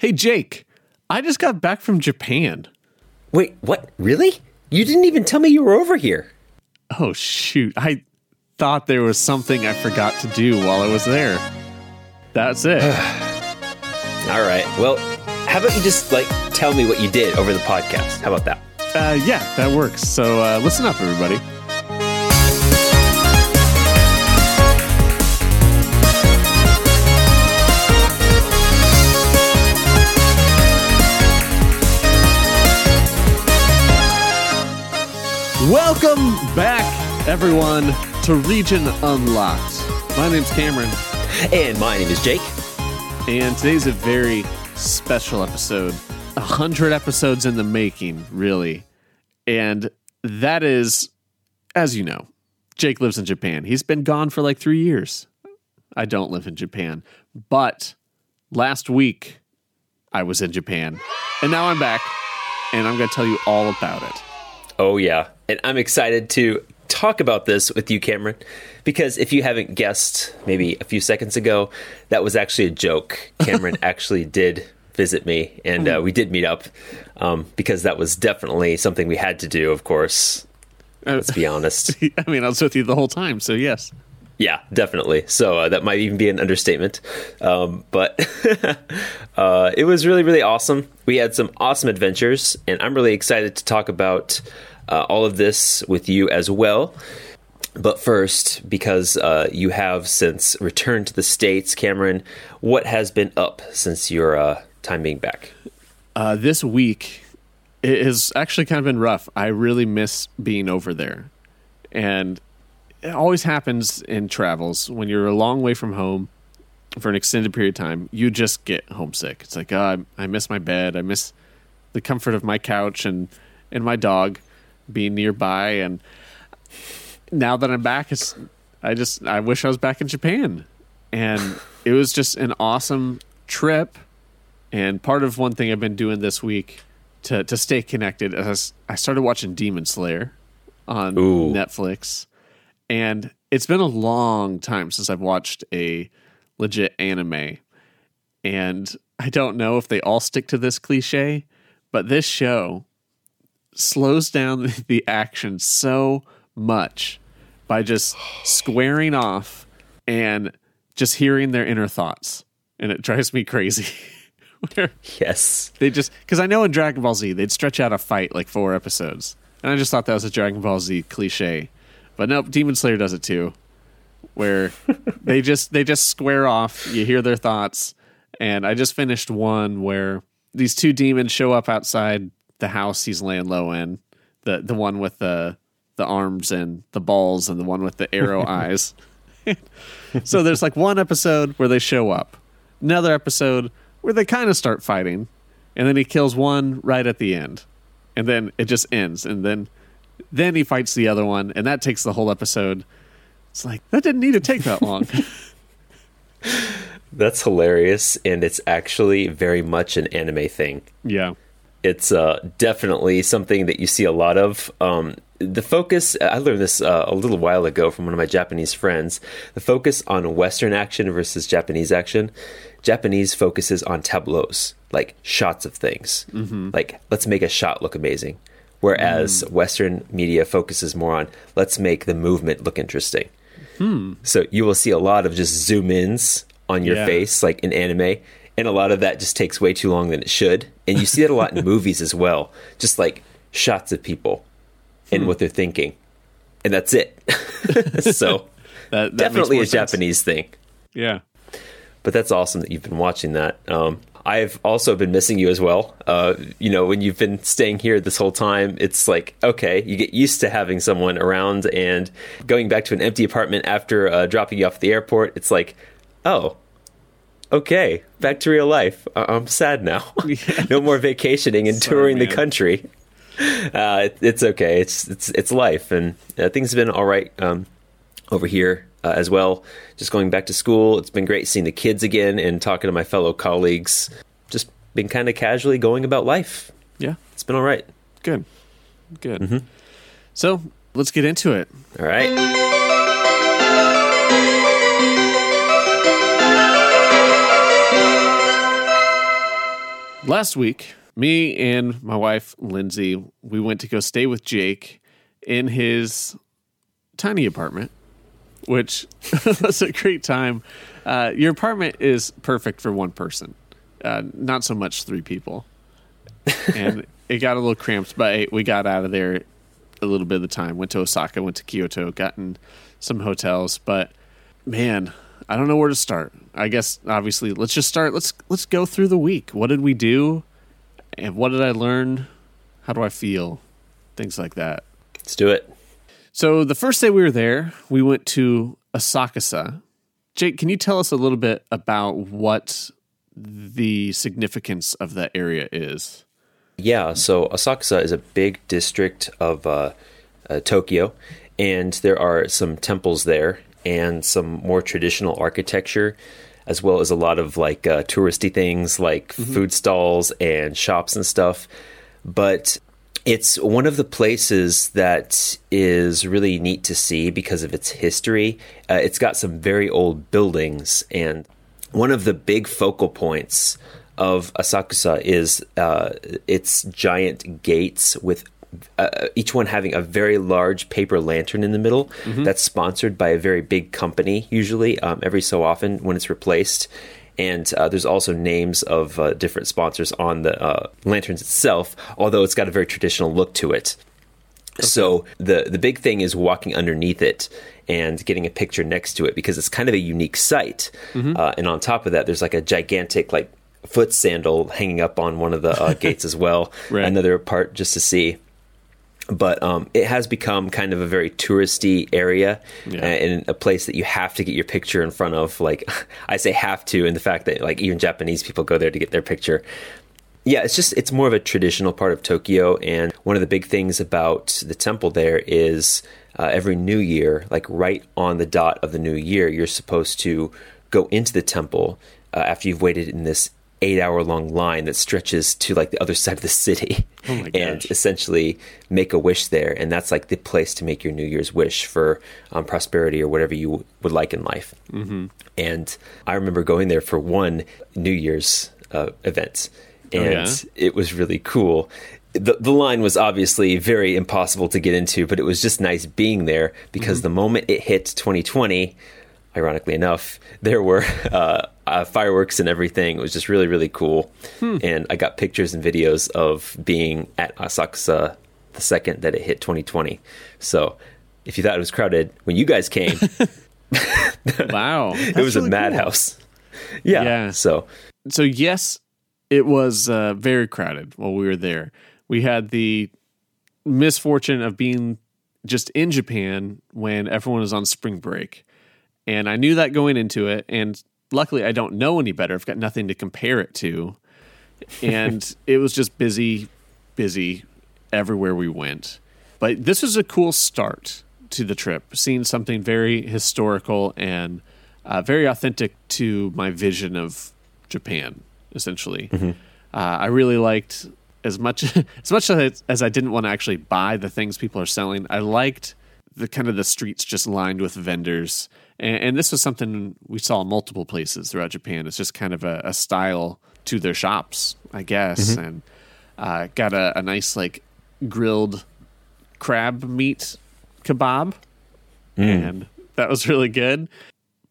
Hey, Jake, I just got back from Japan. Wait, what? Really? You didn't even tell me you were over here. Oh, shoot. I thought there was something I forgot to do while I was there. That's it. All right. Well, how about you just like tell me what you did over the podcast? How about that? Uh, yeah, that works. So uh, listen up, everybody. Welcome back, everyone, to Region Unlocked. My name's Cameron, And my name is Jake. and today's a very special episode. A hundred episodes in the making, really. And that is, as you know, Jake lives in Japan. He's been gone for like three years. I don't live in Japan. But last week, I was in Japan. And now I'm back, and I'm going to tell you all about it. Oh, yeah. And I'm excited to talk about this with you, Cameron, because if you haven't guessed maybe a few seconds ago, that was actually a joke. Cameron actually did visit me, and uh, we did meet up um, because that was definitely something we had to do, of course. Let's be honest. I mean, I was with you the whole time, so yes. Yeah, definitely. So uh, that might even be an understatement. Um, but uh, it was really, really awesome. We had some awesome adventures, and I'm really excited to talk about uh, all of this with you as well. But first, because uh, you have since returned to the States, Cameron, what has been up since your uh, time being back? Uh, this week it has actually kind of been rough. I really miss being over there. And it always happens in travels when you're a long way from home for an extended period of time, you just get homesick. It's like, I, I miss my bed. I miss the comfort of my couch and, and my dog being nearby. And now that I'm back, it's, I just, I wish I was back in Japan. And it was just an awesome trip. And part of one thing I've been doing this week to, to stay connected is I started watching Demon Slayer on Ooh. Netflix. And it's been a long time since I've watched a legit anime. And I don't know if they all stick to this cliche, but this show slows down the action so much by just squaring off and just hearing their inner thoughts. And it drives me crazy. Yes. they just because I know in Dragon Ball Z they'd stretch out a fight like four episodes, and I just thought that was a Dragon Ball Z cliche, but nope, Demon Slayer does it too, where they just they just square off. You hear their thoughts, and I just finished one where these two demons show up outside the house he's laying low in, the the one with the the arms and the balls, and the one with the arrow eyes. so there's like one episode where they show up, another episode where they kind of start fighting, and then he kills one right at the end, and then it just ends, and then then he fights the other one, and that takes the whole episode. It's like that didn't need to take that long. That's hilarious. And it's actually very much an anime thing. yeah, it's uh, definitely something that you see a lot of. Um, the focus, I learned this uh, a little while ago from one of my Japanese friends. The focus on Western action versus Japanese action. Japanese focuses on tableaus, like shots of things. Like, let's make a shot look amazing. Whereas Western media focuses more on let's make the movement look interesting. So you will see a lot of just zoom ins on your Yeah. face, like in anime, and a lot of that just takes way too long than it should. And you see that a lot in movies as well, just like shots of people and what they're thinking, and that's it. so that, that definitely a sense. Japanese thing. Yeah, But that's awesome that you've been watching that. Um, I've also been missing you as well. Uh, you know, when you've been staying here this whole time, it's like, okay, you get used to having someone around and going back to an empty apartment after uh, dropping you off at the airport. It's like, oh, okay, back to real life. I- I'm sad now. no more vacationing and Sorry, touring the country. Uh, it, it's okay. It's it's it's life, and uh, things have been all right um, over here uh, as well. Just going back to school, it's been great seeing the kids again and talking to my fellow colleagues. Just been kind of casually going about life. yeah, It's been all right. good, good. So let's get into it. All right. Last week, me and my wife, Lindsay, we went to go stay with Jake in his tiny apartment, which was a great time. Uh, your apartment is perfect for one person, uh, not so much three people. And it got a little cramped, but we got out of there a little bit of the time. Went to Osaka, went to Kyoto, gotten some hotels, but man, I don't know where to start. I guess obviously let's just start. Let's let's go through the week. What did we do? And what did I learn? How do I feel? Things like that. Let's do it. So the first day we were there, we went to Asakusa. Jake, can you tell us a little bit about what the significance of that area is? Yeah, so Asakusa is a big district of uh, uh, Tokyo, and there are some temples there and some more traditional architecture, as well as a lot of like uh, touristy things like mm-hmm. food stalls and shops and stuff. But it's one of the places that is really neat to see because of its history. Uh, it's got some very old buildings, and one of the big focal points of Asakusa is uh, its giant gates with uh, each one having a very large paper lantern in the middle mm-hmm. that's sponsored by a very big company, usually um, every so often when it's replaced and uh, there's also names of uh, different sponsors on the uh, lanterns itself, although it's got a very traditional look to it. Okay. So the the big thing is walking underneath it and getting a picture next to it because it's kind of a unique sight. Mm-hmm. Uh, and on top of that, there's like a gigantic like foot sandal hanging up on one of the uh, gates as well. Right. Another part just to see but um, it has become kind of a very touristy area yeah. and a place that you have to get your picture in front of. Like I say, have to, in the fact that like even Japanese people go there to get their picture. Yeah, it's just it's more of a traditional part of Tokyo, and one of the big things about the temple there is uh, every New Year, like right on the dot of the New Year, you're supposed to go into the temple uh, after you've waited in this eight hour long line that stretches to like the other side of the city oh and essentially make a wish there. And that's like the place to make your New Year's wish for um, prosperity or whatever you would like in life. Mm-hmm. And I remember going there for one New Year's uh, event, and oh, yeah? it was really cool. The, the line was obviously very impossible to get into, but it was just nice being there because mm-hmm. the moment it hit 2020, ironically enough, there were uh, uh, fireworks and everything. It was just really, really cool. Hmm. And I got pictures and videos of being at Asakusa the second that it hit 2020. So if you thought it was crowded when you guys came, wow, it was really a madhouse. Cool. Yeah. yeah. So, so yes, it was uh, very crowded while we were there. We had the misfortune of being just in Japan when everyone was on spring break. And I knew that going into it. And luckily, I don't know any better. I've got nothing to compare it to. And it was just busy, busy everywhere we went. But this was a cool start to the trip, seeing something very historical and uh, very authentic to my vision of Japan, essentially. Mm-hmm. Uh, I really liked as much as much as I, as I didn't want to actually buy the things people are selling. I liked the kind of the streets just lined with vendors and, and, this was something we saw in multiple places throughout Japan. It's just kind of a, a style to their shops, I guess. Mm-hmm. And uh, got a, a, nice like grilled crab meat kebab, mm. and that was really good.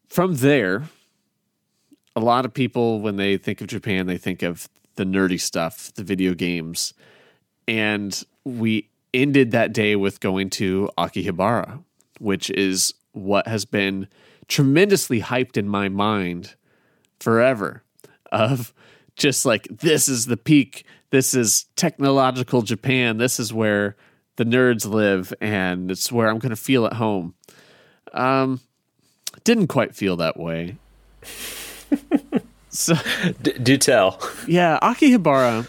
From there, a lot of people when they think of Japan, they think of the nerdy stuff, the video games, and we ended that day with going to Akihabara, which is what has been tremendously hyped in my mind forever of just like this is the peak. This is technological japan. This is where the nerds live and it's where i'm going to feel at home. Um didn't quite feel that way. So D- do tell. Yeah akihabara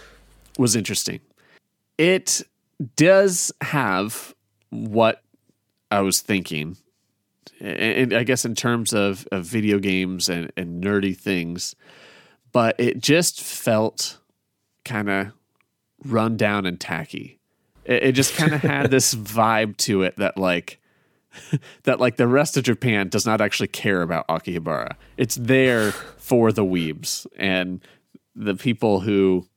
was interesting. It does have what i was thinking and I guess in terms of, of video games and, and nerdy things, but it just felt kind of run down and tacky. It, it just kind of had this vibe to it that like that like the rest of Japan does not actually care about Akihabara. It's there for the weebs and the people who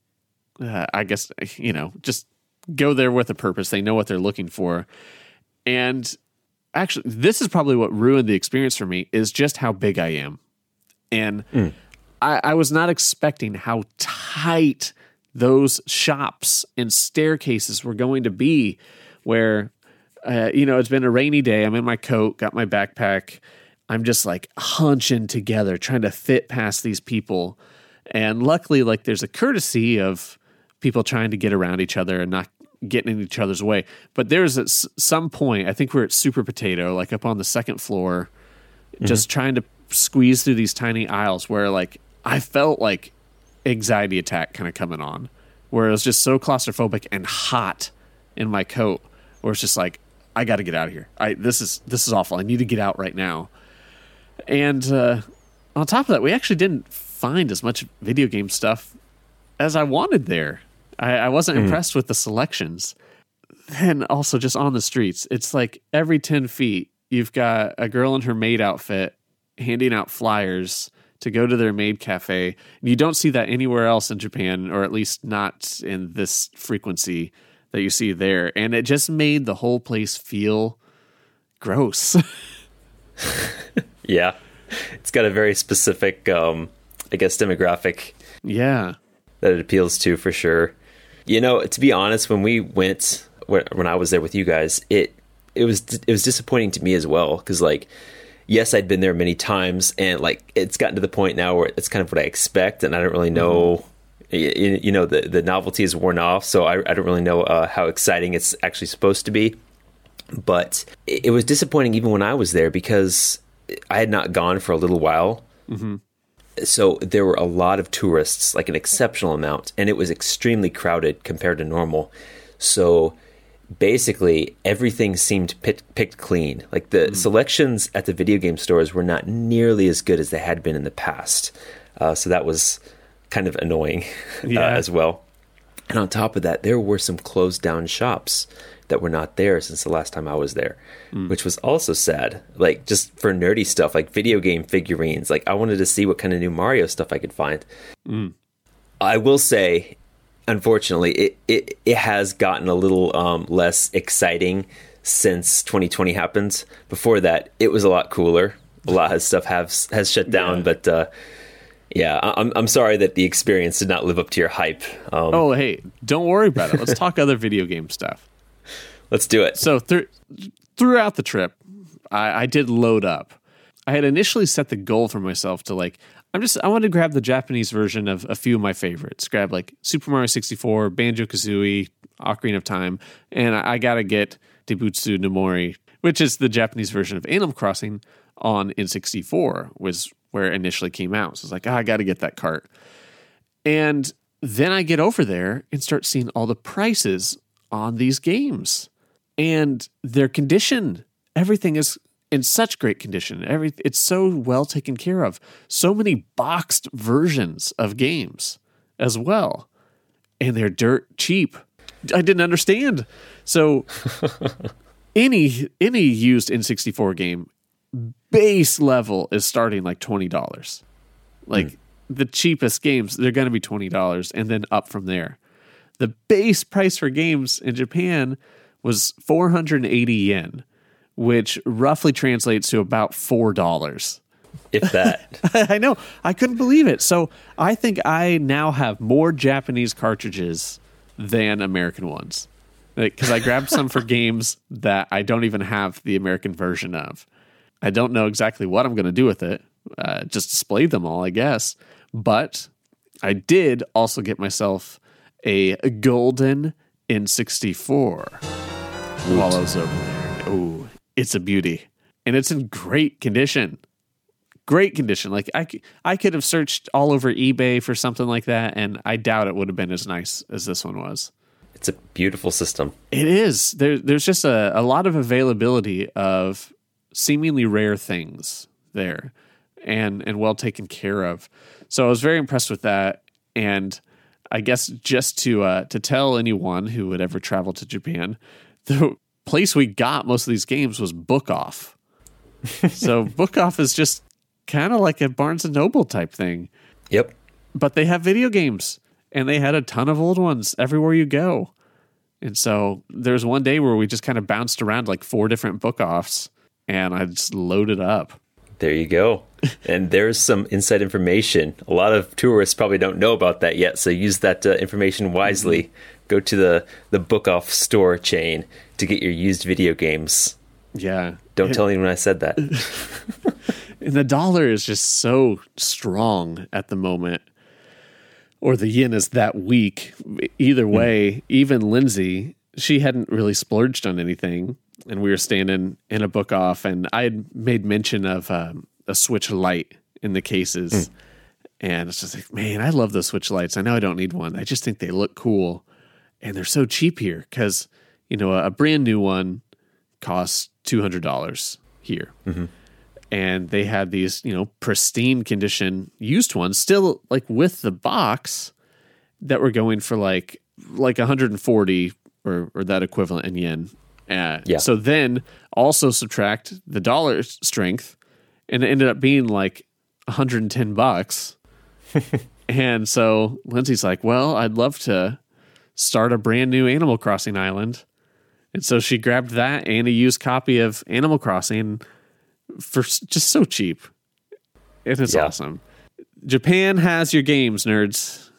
uh, I guess you know, just go there with a purpose. They know what they're looking for, and actually, this is probably what ruined the experience for me is just how big I am, and I, I was not expecting how tight those shops and staircases were going to be. Where uh, you know, it's been a rainy day. I'm in my coat, got my backpack. I'm just like hunching together, trying to fit past these people. And luckily, like there's a courtesy of people trying to get around each other and not getting in each other's way. But there's at some point, I think we're at Super Potato, like up on the second floor, just trying to squeeze through these tiny aisles where like I felt like anxiety attack kind of coming on, where it was just so claustrophobic and hot in my coat, where it's just like I got to get out of here. I this is this is awful. I need to get out right now. And uh, on top of that, we actually didn't find as much video game stuff as I wanted there. I, I wasn't impressed with the selections. Then also just on the streets, it's like every 10 feet, you've got a girl in her maid outfit handing out flyers to go to their maid cafe. You don't see that anywhere else in Japan, or at least not in this frequency that you see there. And it just made the whole place feel gross. Yeah, it's got a very specific, um, I guess, demographic yeah. that it appeals to for sure. You know, to be honest, when we went when when I was there with you guys, it it was it was disappointing to me as well because like yes, I'd been there many times and like it's gotten to the point now where it's kind of what I expect and I don't really know you, you know the the novelty is worn off, so I, I don't really know uh, how exciting it's actually supposed to be. But it, it was disappointing even when I was there because I had not gone for a little while so there were a lot of tourists, like an exceptional amount, and it was extremely crowded compared to normal. So basically, everything seemed pit, picked clean. Like the selections at the video game stores were not nearly as good as they had been in the past. Uh, so that was kind of annoying uh, as well. And on top of that, there were some closed down shops that were not there since the last time I was there, which was also sad. Like just for nerdy stuff, like video game figurines. Like I wanted to see what kind of new Mario stuff I could find. I will say, unfortunately, it, it, it has gotten a little um, less exciting since 2020 happened. Before that, it was a lot cooler. A lot of stuff has has shut down, Yeah. but uh, yeah, I'm I'm sorry that the experience did not live up to your hype. Um, Oh, hey, don't worry about it. Let's talk other video game stuff. Let's do it. So thr throughout the trip, I, I did load up. I had initially set the goal for myself to like, I'm just, I wanted to grab the Japanese version of a few of my favorites. Grab like Super Mario 64, Banjo Kazooie, Ocarina of Time, and I, I got to get Dōbutsu no Mori, which is the Japanese version of Animal Crossing on N64, was where it initially came out. So I was like, ah, I got to get that cart. And then I get over there and start seeing all the prices on these games and their condition. Everything is in such great condition. Every it's so well taken care of. So many boxed versions of games as well. And they're dirt cheap. I didn't understand. So any any used N64 game base level is starting like twenty dollars. Like hmm. the cheapest games, they're going to be twenty dollars, and then up from there. The base price for games in Japan was four hundred and eighty yen, which roughly translates to about four dollars. If that. I know. I couldn't believe it. So I think I now have more Japanese cartridges than American ones. Because I grabbed some for games that I don't even have the American version of. I don't know exactly what I'm going to do with it. Uh, just display them all, I guess. But I did also get myself a golden N64 while over there. Oh, it's a beauty. And it's in great condition great condition. Like I, I could have searched all over eBay for something like that, and I doubt it would have been as nice as this one was. It's a beautiful system. It is. There, there's just a, a lot of availability of seemingly rare things there, and and well taken care of. So I was very impressed with that, and I guess just to uh, to tell anyone who would ever travel to Japan, the place we got most of these games was Book Off. so Book Off is just kind of like a Barnes and Noble type thing Yep. but they have video games and they had a ton of old ones everywhere you go. And so there's one day where we just kind of bounced around like four different book offs and I just loaded up. There you go. and there's some inside information. A lot of tourists probably don't know about that yet, so use that uh, information wisely. Mm-hmm. Go to the the book off store chain to get your used video games. Yeah. Don't it, tell anyone I said that. and the dollar is just so strong at the moment. Or the yen is that weak. Either hmm. way, mm. even Lindsay, she hadn't really splurged on anything and we were standing in a book off, and I had made mention of um, a Switch light in the cases. Mm. And it's just like, man, I love those Switch lights. I know I don't need one. I just think they look cool. And they're so cheap here because, you know, a, a, brand new one costs $200 here. Mm-hmm. And they had these, you know, pristine condition used ones still like with the box that were going for like like 140 or, or that equivalent in yen uh, yeah. So then also subtract the dollar strength, and it ended up being like 110 bucks. and so Lindsay's like, "Well, I'd love to start a brand new Animal Crossing island." And so she grabbed that and a used copy of Animal Crossing for just so cheap. It is yeah. awesome. Japan has your games, nerds.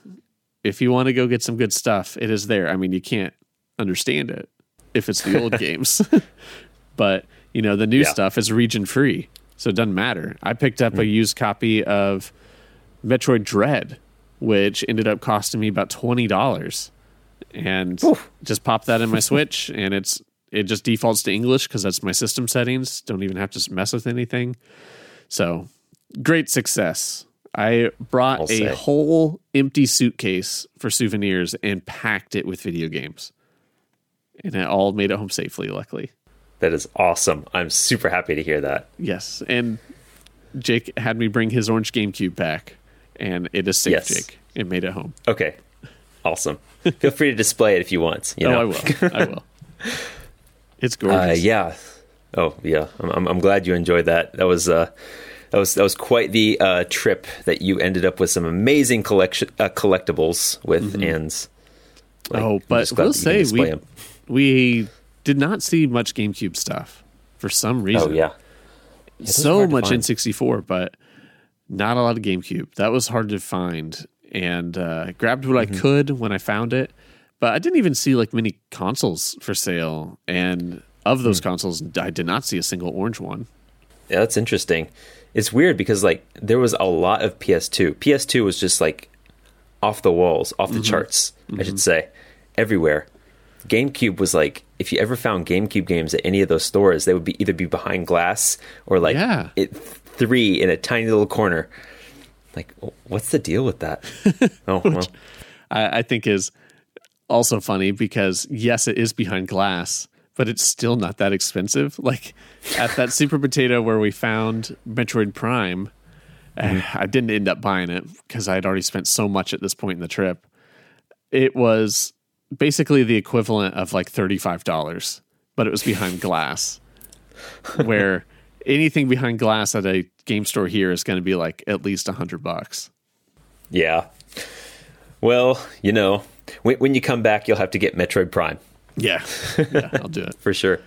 If you want to go get some good stuff, it is there. I mean, you can't understand it if it's the old games. but you know, the new yeah. stuff is region free, so it doesn't matter. I picked up mm. a used copy of Metroid Dread, which ended up costing me about twenty dollars, and Oof. just pop that in my Switch, and it's it just defaults to English because that's my system settings. Don't even have to mess with anything. So great success. I brought I'll a say. whole empty suitcase for souvenirs and packed it with video games and it all made it home safely, luckily. That is awesome. I'm super happy to hear that. Yes. And Jake had me bring his orange GameCube back, and it is safe, yes. Jake. It made it home. Okay. Awesome. Feel free to display it if you want. You know? Oh, I will. I will. It's gorgeous. Uh, yeah. Oh, yeah. I'm, I'm, glad you enjoyed that. That was uh, that was that was quite the uh, trip that you ended up with some amazing collection uh, collectibles with, mm-hmm. and like, oh, but we'll say we them we did not see much GameCube stuff for some reason. Oh yeah, so much N64, but not a lot of GameCube. That was hard to find, and uh, grabbed what mm-hmm. I could when I found it. But I didn't even see like many consoles for sale, and of those mm. consoles, I did not see a single orange one. Yeah, that's interesting. It's weird because like there was a lot of PS2. PS2 was just like off the walls, off the mm-hmm. charts, mm-hmm. I should mm-hmm. say, everywhere. GameCube was like if you ever found GameCube games at any of those stores, they would be either be behind glass or like yeah. it three in a tiny little corner. Like, what's the deal with that? oh, well. I, I think is also funny because yes, it is behind glass, but it's still not that expensive. Like at that Super Potato where we found Metroid Prime, mm-hmm. I didn't end up buying it because I had already spent so much at this point in the trip. It was basically the equivalent of like $35, but it was behind glass. where anything behind glass at a game store here is going to be like at least a hundred bucks. Yeah. Well, you know, when, when, you come back, you'll have to get Metroid Prime. Yeah. Yeah, I'll do it. For sure.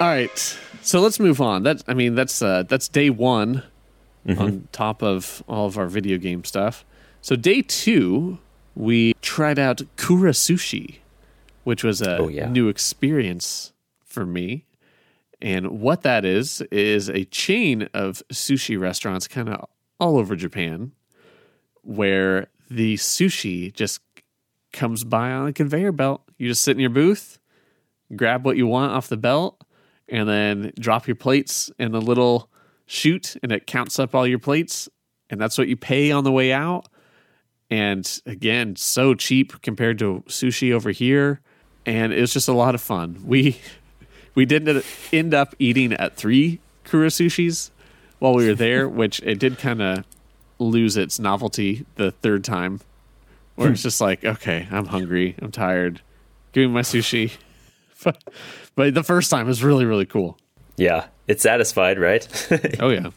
All right. So let's move on. That I mean, that's uh, that's day one mm-hmm. on top of all of our video game stuff. So day two, we tried out Kura Sushi, which was a oh, yeah. new experience for me. And what that is is a chain of sushi restaurants, kind of all over Japan, where the sushi just comes by on a conveyor belt. You just sit in your booth, grab what you want off the belt and then drop your plates in the little chute and it counts up all your plates and that's what you pay on the way out and again so cheap compared to sushi over here and it was just a lot of fun we we didn't end up eating at three kura sushis while we were there which it did kind of lose its novelty the third time where it's just like okay i'm hungry i'm tired give me my sushi but, but the first time was really really cool. Yeah, it's satisfied, right? Oh yeah.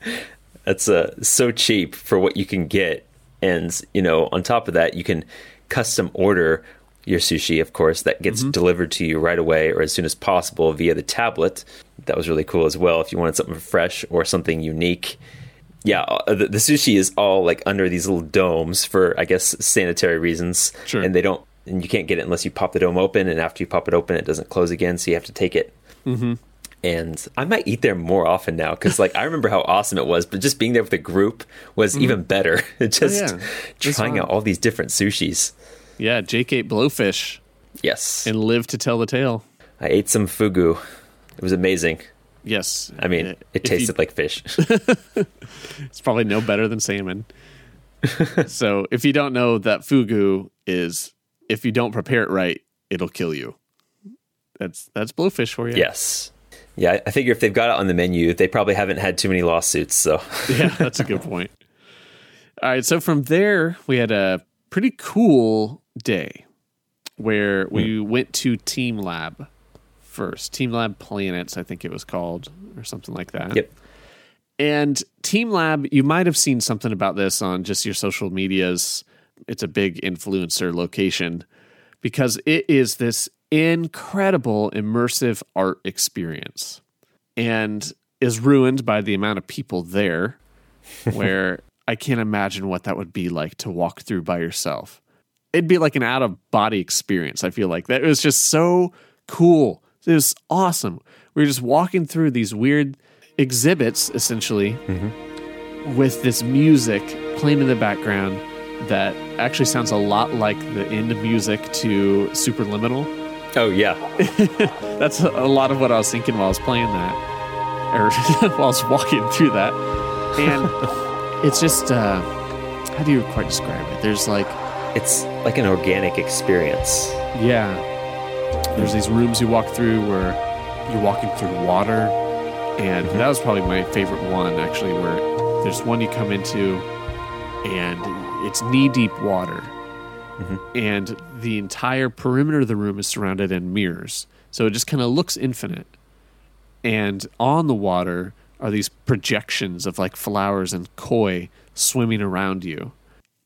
That's uh, so cheap for what you can get. And, you know, on top of that, you can custom order your sushi, of course, that gets delivered to you right away or as soon as possible via the tablet. That was really cool as well. If you wanted something fresh or something unique. Yeah, uh, the, the sushi is all like under these little domes for, I guess, sanitary reasons. Sure. And they don't, and you can't get it unless you pop the dome open. And after you pop it open, it doesn't close again. So you have to take it and I might eat there more often now because, like, I remember how awesome it was, but just being there with a group was even better. just yeah. Trying out all these different sushis. Yeah, Jake ate blowfish Yes, and lived to tell the tale. I ate some fugu. It was amazing. Yes. I mean, Uh, it tasted you- like fish. It's probably no better than salmon. so if you don't know that fugu is, if you don't prepare it right, it'll kill you. That's that's blowfish for you. yes. Yeah, I figure if they've got it on the menu, they probably haven't had too many lawsuits. So, yeah, that's a good point. All right, so from there we had a pretty cool day where we hmm. went to teamLab first. teamLab Planets, I think it was called, or something like that. yep. And teamLab, you might have seen something about this on just your social medias. It's a big influencer location because it is this incredible immersive art experience and is ruined by the amount of people there, where I can't imagine what that would be like to walk through by yourself. It'd be like an out of body experience. I feel like that was just so cool. It was awesome. We were just walking through these weird exhibits, essentially, mm-hmm. with this music playing in the background that actually sounds a lot like the end music to Superliminal. Oh, yeah. That's a lot of what I was thinking while I was playing that, or while I was walking through that. And it's just, uh, how do you quite describe it? There's like, It's like an organic experience. yeah, there's these rooms you walk through where you're walking through water. And that was probably my favorite one, actually, where there's one you come into and it's knee deep water. And the entire perimeter of the room is surrounded in mirrors. So it just kind of looks infinite. And on the water are these projections of like flowers and koi swimming around you.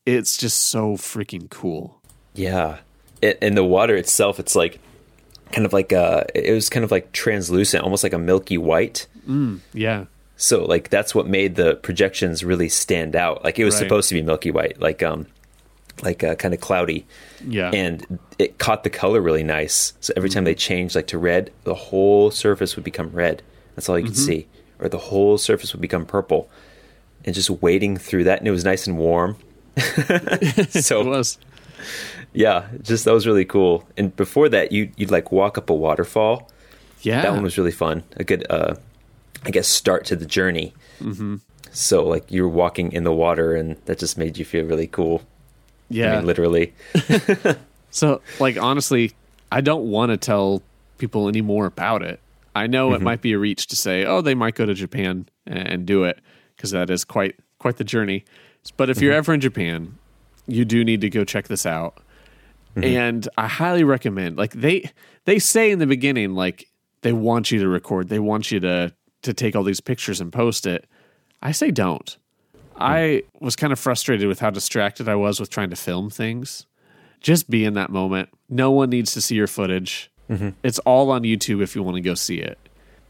It's just so freaking cool. Yeah. It, and the water itself, it's like kind of like uh it was kind of like translucent, almost like a milky white. Yeah. So like that's what made the projections really stand out. Like it was Right. supposed to be milky white, like um like uh, kind of cloudy. Yeah. And it caught the color really nice. So every time they changed like to red, the whole surface would become red. That's all you could see. Or the whole surface would become purple. And just wading through that and it was nice and warm. so it was. yeah, just that was really cool. And before that, you you'd like walk up a waterfall. Yeah. That one was really fun. A good, uh, I guess, start to the journey. Mm-hmm. So like you're walking in the water, and that just made you feel really cool. Yeah. I mean, literally. So, like, honestly, I don't want to tell people any more about it. I know it mm-hmm. might be a reach to say, oh, they might go to Japan and, and do it because that is quite quite the journey. But if you're mm-hmm. ever in Japan, you do need to go check this out. Mm-hmm. And I highly recommend. Like they they say in the beginning, like they want you to record, they want you to to take all these pictures and post it. I say don't. I was kind of frustrated with how distracted I was with trying to film things just be in that moment. No one needs to see your footage. Mm-hmm. It's all on YouTube if you want to go see it.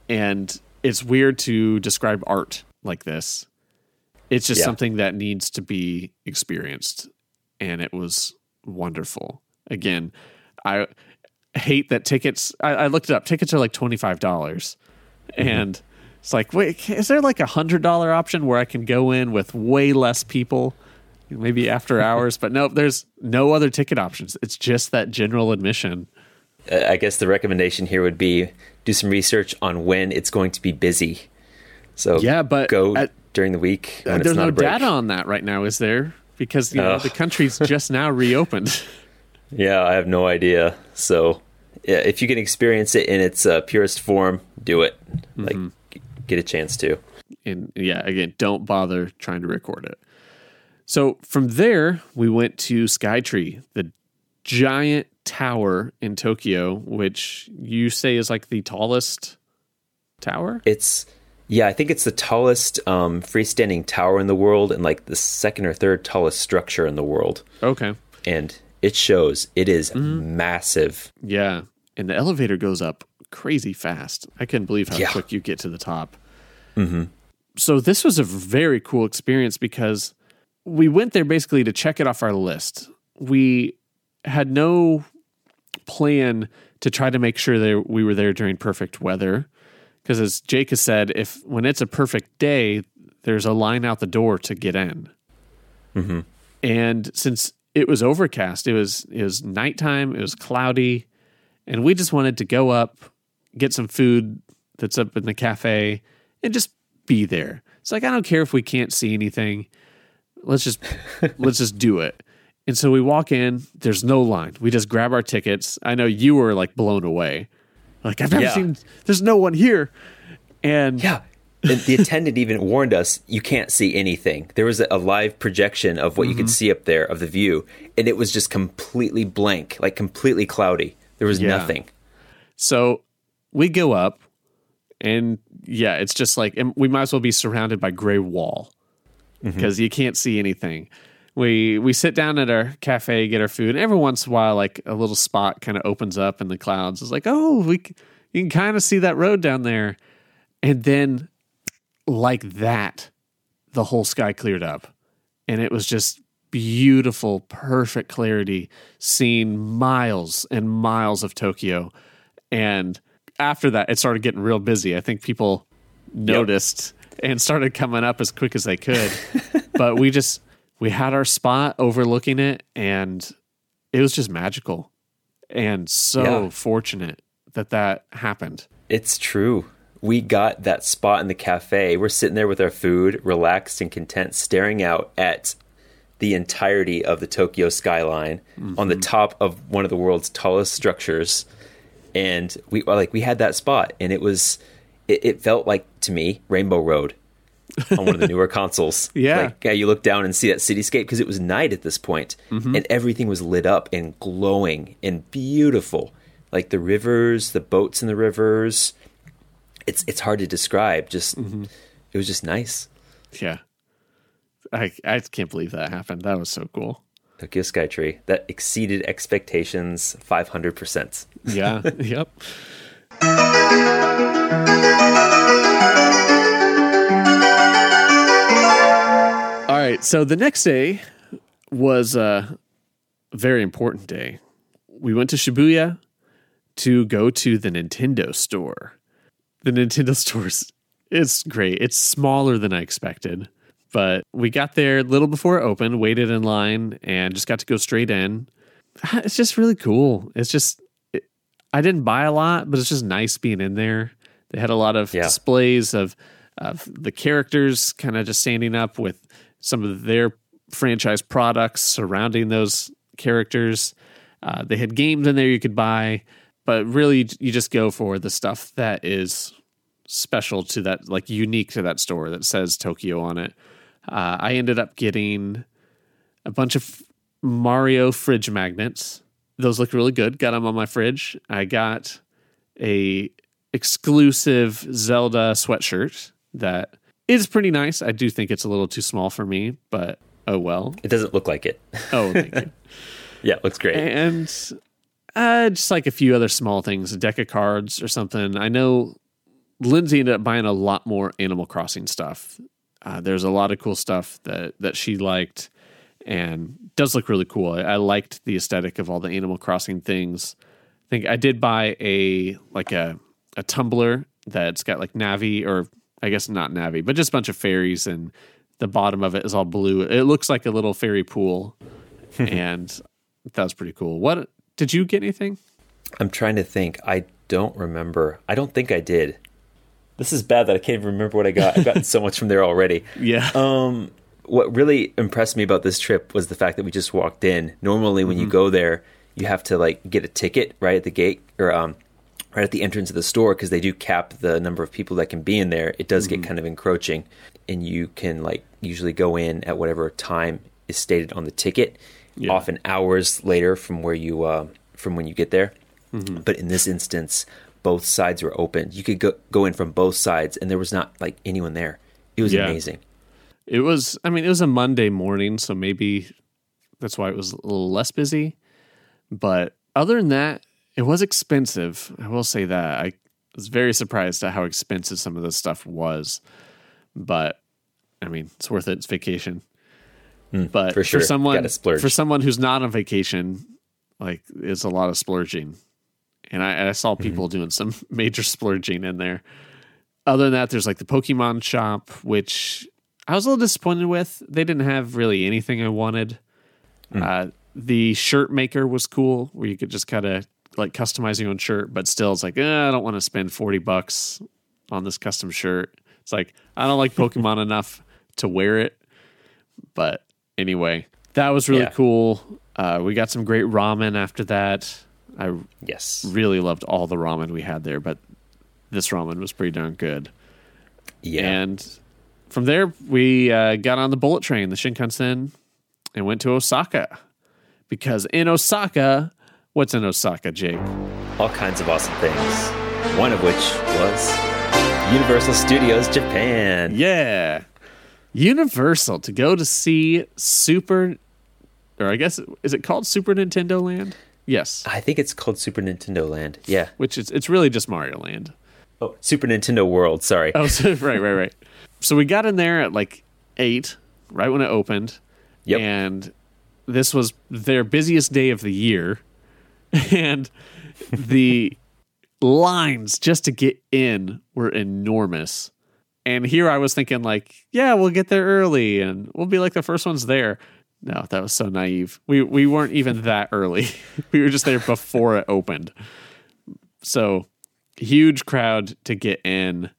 And it's weird to describe art like this. It's just Yeah. something that needs to be experienced. And it was wonderful. Again, I hate that tickets, I, I looked it up. Tickets are like $25. dollars mm-hmm. And it's like, wait, is there like a $100 option where I can go in with way less people? maybe after hours but nope there's no other ticket options it's just that general admission Uh, I guess the recommendation here would be do some research on when it's going to be busy. So Yeah, but go at- during the week it's there's not no data on that right now is there because you know the country's just now reopened Yeah, I have no idea. So, yeah, if you can experience it in its uh, purest form, do it. Like, Mm-hmm. Get a chance to. and yeah again don't bother trying to record it so from there we went to skytree the giant tower in tokyo which you say is like the tallest tower. It's yeah, I think it's the tallest um, freestanding tower in the world and like the second or third tallest structure in the world. Okay. And it shows it is massive. Yeah. And the elevator goes up crazy fast. I couldn't believe how Yeah. quick you get to the top. Mm-hmm. So this was a very cool experience because we went there basically to check it off our list. We had no plan to try to make sure that we were there during perfect weather. Because as Jake has said, if when it's a perfect day, there's a line out the door to get in. And since it was overcast, it was it was nighttime, it was cloudy, and we just wanted to go up, get some food that's up in the cafe, and just be there. It's like I don't care if we can't see anything. Let's just let's just do it. And so we walk in, there's no line. We just grab our tickets. I know you were like blown away. Like I've never Yeah. seen there's no one here. And Yeah. And the attendant even warned us you can't see anything. There was a, a live projection of what you could mm-hmm. see up there of the view, and it was just completely blank, like completely cloudy. There was Yeah. nothing. So we go up, and yeah, it's just like and we might as well be surrounded by gray wall mm-hmm. because you can't see anything. We we sit down at our cafe, get our food. And every once in a while, like a little spot kind of opens up in the clouds. It's like, oh, we you can kind of see that road down there, and then like that, the whole sky cleared up, and it was just beautiful, perfect clarity, seeing miles and miles of Tokyo. And after that, it started getting real busy. I think people noticed and started coming up as quick as they could. but we just we had our spot overlooking it, and it was just magical, and so Yeah. fortunate that that happened. It's true. We got that spot in the cafe. We're sitting there with our food, relaxed and content, staring out at the entirety of the Tokyo skyline on the mm-hmm. top of one of the world's tallest structures. And we like we had that spot, and it was it, it felt like to me Rainbow Road on one of the newer consoles. Yeah. like yeah, you look down and see that cityscape because it was night at this point, mm-hmm. and everything was lit up and glowing and beautiful. Like the rivers, the boats in the rivers. It's it's hard to describe. Just mm-hmm. it was just nice. Yeah, I I can't believe that happened. That was so cool. Tokyo Skytree that exceeded expectations five hundred percent. Yeah. yep. All right. So the next day was a very important day. We went to Shibuya to go to the Nintendo store. The Nintendo store's it's great. It's smaller than I expected. But we got there a little before it opened, waited in line, and just got to go straight in. It's just really cool. It's just it, I didn't buy a lot, but it's just nice being in there. They had a lot of Yeah. displays of of the characters kind of just standing up with some of their franchise products surrounding those characters. Uh, they had games in there you could buy, but really you just go for the stuff that is special to that, like unique to that store that says Tokyo on it. Uh, I ended up getting a bunch of Mario fridge magnets. Those look really good. Got them on my fridge. I got a exclusive Zelda sweatshirt that is pretty nice. I do think it's a little too small for me, but oh well. It doesn't look like it. Oh, thank you. yeah, it looks great. and uh, just like a few other small things, a deck of cards or something. I know Lindsay ended up buying a lot more Animal Crossing stuff. Uh, there's a lot of cool stuff that that she liked, and does look really cool. I, I liked the aesthetic of all the Animal Crossing things. I think I did buy a like a a tumbler that's got like Navi or I guess not Navi, but just a bunch of fairies, and the bottom of it is all blue. It looks like a little fairy pool, and that was pretty cool. What did you get anything? I'm trying to think. I don't remember. I don't think I did. This is bad that I can't even remember what I got. I've gotten so much from there already. Yeah. Um, what really impressed me about this trip was the fact that we just walked in. Normally, when you go there, you have to like get a ticket right at the gate or um, right at the entrance of the store because they do cap the number of people that can be in there. It does get kind of encroaching, and you can like usually go in at whatever time is stated on the ticket. Yeah. Often hours later from where you uh, from when you get there. But in this instance, both sides were open. You could go go in from both sides, and there was not like anyone there. It was Yeah. amazing. It was, I mean, it was a Monday morning, so maybe that's why it was a little less busy. But other than that, it was expensive. I will say that. I was very surprised at how expensive some of this stuff was. But I mean, it's worth it. It's vacation. but Hmm, for sure. someone for someone who's not on vacation, like it's a lot of splurging. And I, and I saw Mm-hmm. people doing some major splurging in there. Other than that, there's like the Pokemon shop, which I was a little disappointed with. They didn't have really anything I wanted. Hmm. Uh, the shirt maker was cool, where you could just kind of like customize your own shirt, but still, it's like eh, I don't want to spend forty bucks on this custom shirt. It's like I don't like Pokemon enough to wear it. But anyway, that was really Yeah. cool. Uh, we got some great ramen after that. I Yes. really loved all the ramen we had there, but this ramen was pretty darn good. Yeah. And from there, we uh, got on the bullet train, the Shinkansen, and went to Osaka. Because in Osaka, what's in Osaka, Jake? All kinds of awesome things. One of which was Universal Studios Japan. Yeah. Universal to go to see Super, or I guess, is it called Super Nintendo Land? Yes. I think it's called Super Nintendo Land. Yeah. Which is, it's really just Mario Land. Oh, Super Nintendo World. Sorry. Oh, so, right, right, right. So we got in there at like eight, right when it opened. Yep. And this was their busiest day of the year. And the lines just to get in were enormous. And here I was thinking, like, yeah, we'll get there early and we'll be like the first ones there. No, that was so naive. We we weren't even that early. we were just there before it opened. So huge crowd to get in.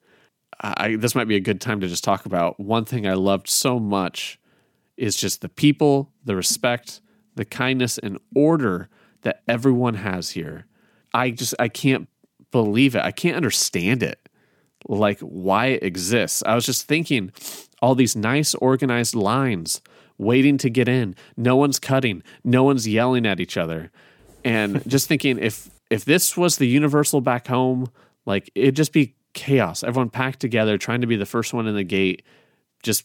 I this might be a good time to just talk about one thing I loved so much is just the people, the respect, the kindness and order that everyone has here. I just I can't believe it. I can't understand it. Like why it exists. I was just thinking all these nice organized lines waiting to get in. No one's cutting. No one's yelling at each other. And just thinking if if this was the universal back home, like it'd just be chaos. Everyone packed together trying to be the first one in the gate, just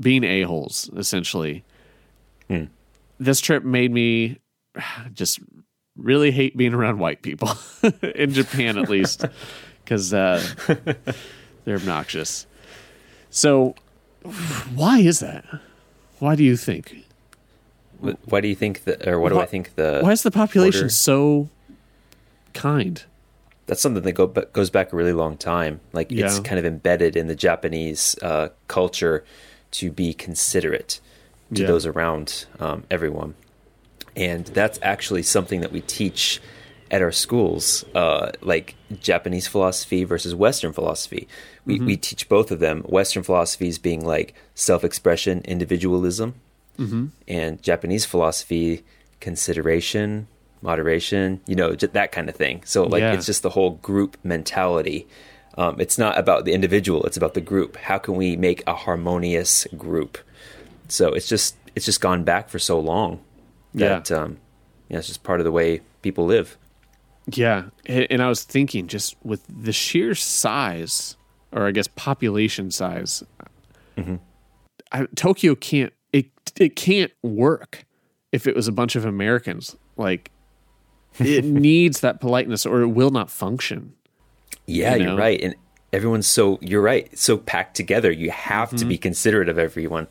being a-holes essentially. This trip made me just really hate being around white people in Japan at least because uh, they're obnoxious. So, why is that? Why do you think? Why do you think that, or what do I think the? Why is the population order- so kind? That's something that go, goes back a really long time. Like it's kind of embedded in the Japanese uh, culture to be considerate to Yeah. those around um, everyone, and that's actually something that we teach at our schools, uh, like Japanese philosophy versus Western philosophy. We we teach both of them. Western philosophies being like self-expression, individualism, and Japanese philosophy, consideration, moderation, you know, j- that kind of thing. So like Yeah. it's just the whole group mentality. Um, it's not about the individual; it's about the group. How can we make a harmonious group? So it's just it's just gone back for so long that um, yeah, it's just part of the way people live. Yeah, and I was thinking just with the sheer size, or I guess population size, I, Tokyo can't it it can't work if it was a bunch of Americans. Like it needs that politeness, or it will not function. Yeah, You know? are right, and everyone's so you're right, so packed together. You have Mm-hmm. to be considerate of everyone.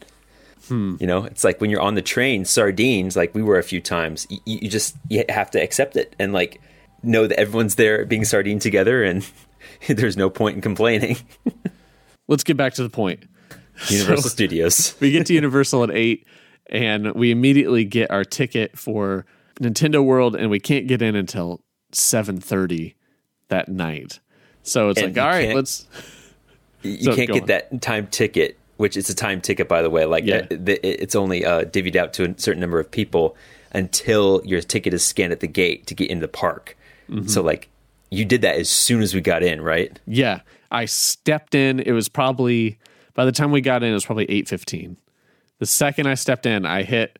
Hmm. You know, it's like when you're on the train, sardines, like we were a few times. You, you just you have to accept it and like know that everyone's there being sardine together, and there's no point in complaining. Let's get back to the point. Universal Studios. we get to Universal at eight, and we immediately get our ticket for Nintendo World, and we can't get in until seven thirty that night. So it's And like, all right, let's. You So, can't get on. that time ticket, which is a time ticket, by the way. Like Yeah. uh, the, it's only uh, divvied out to a certain number of people until your ticket is scanned at the gate to get into the park. Mm-hmm. So like you did that as soon as we got in, right? Yeah, I stepped in. It was probably by the time we got in, it was probably eight fifteen. The second I stepped in, I hit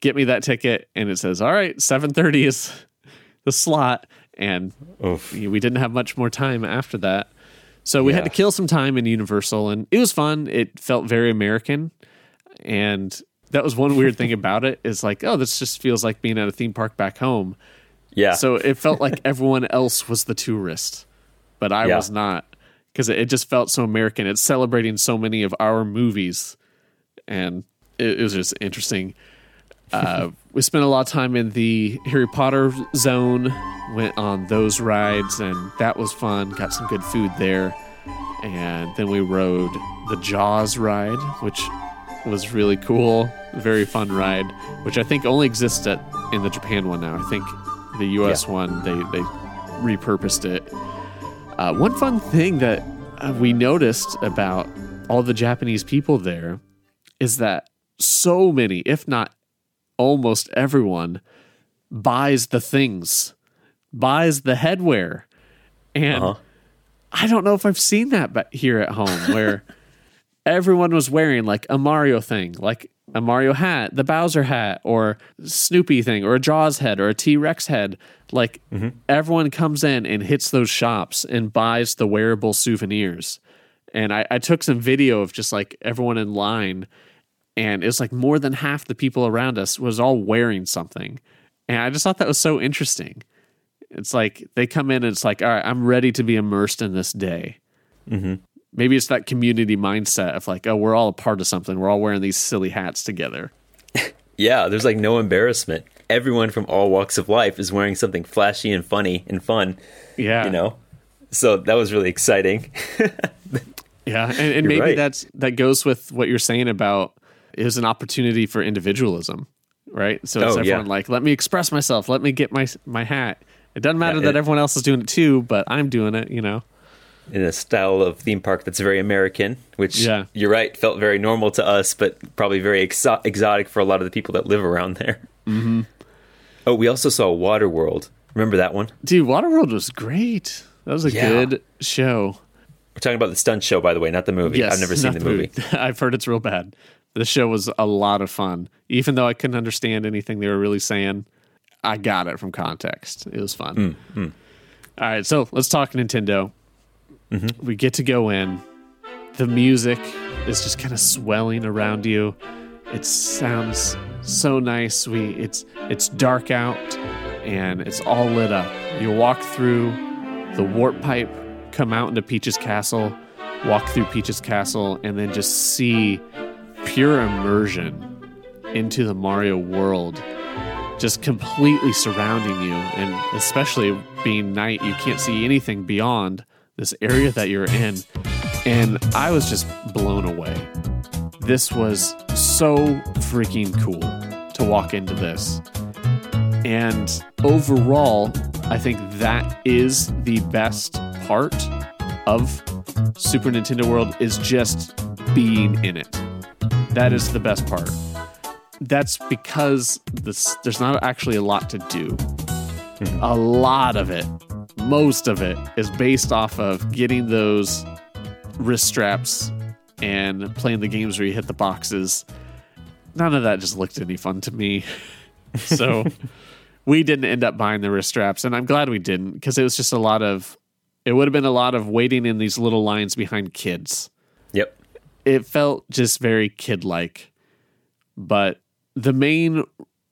get me that ticket, and it says, "All right, seven thirty is the slot." and Oof. we didn't have much more time after that. So we had to kill some time in Universal, and it was fun. It felt very American, and that was one weird thing about it. Is like, oh, this just feels like being at a theme park back home. Yeah. So it felt like everyone else was the tourist, but I Yeah. was not because it, just felt so American. It's celebrating so many of our movies, and it, it was just interesting. Uh, we spent a lot of time in the Harry Potter zone, went on those rides, and that was fun. Got some good food there, and then we rode the Jaws ride, which was really cool. Very fun ride, which I think only exists at in the Japan one now. I think the U.S. Yeah. one they they repurposed it. Uh, one fun thing that uh, we noticed about all the Japanese people there is that so many, if not almost everyone, buys the things, buys the headwear, and Uh-huh. I don't know if I've seen that but here at home where everyone was wearing like a Mario thing, like a Mario hat, the Bowser hat, or Snoopy thing, or a Jaws head, or a T Rex head. Like mm-hmm. everyone comes in and hits those shops and buys the wearable souvenirs. And I, I took some video of just like everyone in line, and it's like more than half the people around us was all wearing something. And I just thought that was so interesting. It's like they come in and it's like, all right, I'm ready to be immersed in this day. Mm-hmm. Maybe it's that community mindset of like, oh, we're all a part of something. We're all wearing these silly hats together. Yeah, there's like no embarrassment. Everyone from all walks of life is wearing something flashy and funny and fun, Yeah, you know? So that was really exciting. Yeah, and, and maybe right. that's that goes with what you're saying about is an opportunity for individualism, right? So it's Oh, everyone yeah. like, let me express myself, let me get my my hat. It doesn't matter Yeah, that everyone else is doing it too, but I'm doing it. You know? In a style of theme park that's very American, which Yeah. you're right, felt very normal to us, but probably very exo- exotic for a lot of the people that live around there. Mm-hmm. Oh, we also saw Waterworld. Remember that one? Dude, Waterworld was great. That was a Yeah. good show. We're talking about the stunt show, by the way, not the movie. Yes, I've never seen the movie. I've heard it's real bad. The show was a lot of fun, even though I couldn't understand anything they were really saying. I got it from context. It was fun. Mm, All right, so let's talk Nintendo. Mm-hmm. We get to go in. The music is just kind of swelling around you. It sounds so nice. We it's it's dark out and it's all lit up. You walk through the warp pipe, come out into Peach's castle, walk through Peach's castle, and then just see pure immersion into the Mario world just completely surrounding you and especially being night you can't see anything beyond this area that you're in and i was just blown away. This was so freaking cool to walk into this. And overall i think that is the best part of super nintendo world is just being in it. That is the best part. That's because this, there's not actually a lot to do. Mm-hmm. A lot of it, most of it, is based off of getting those wrist straps and playing the games where you hit the boxes. None of that just looked any fun to me. So we didn't end up buying the wrist straps, and I'm glad we didn't because it was just a lot of. It would have been a lot of waiting in these little lines behind kids Yep. it felt just very kid like. But the main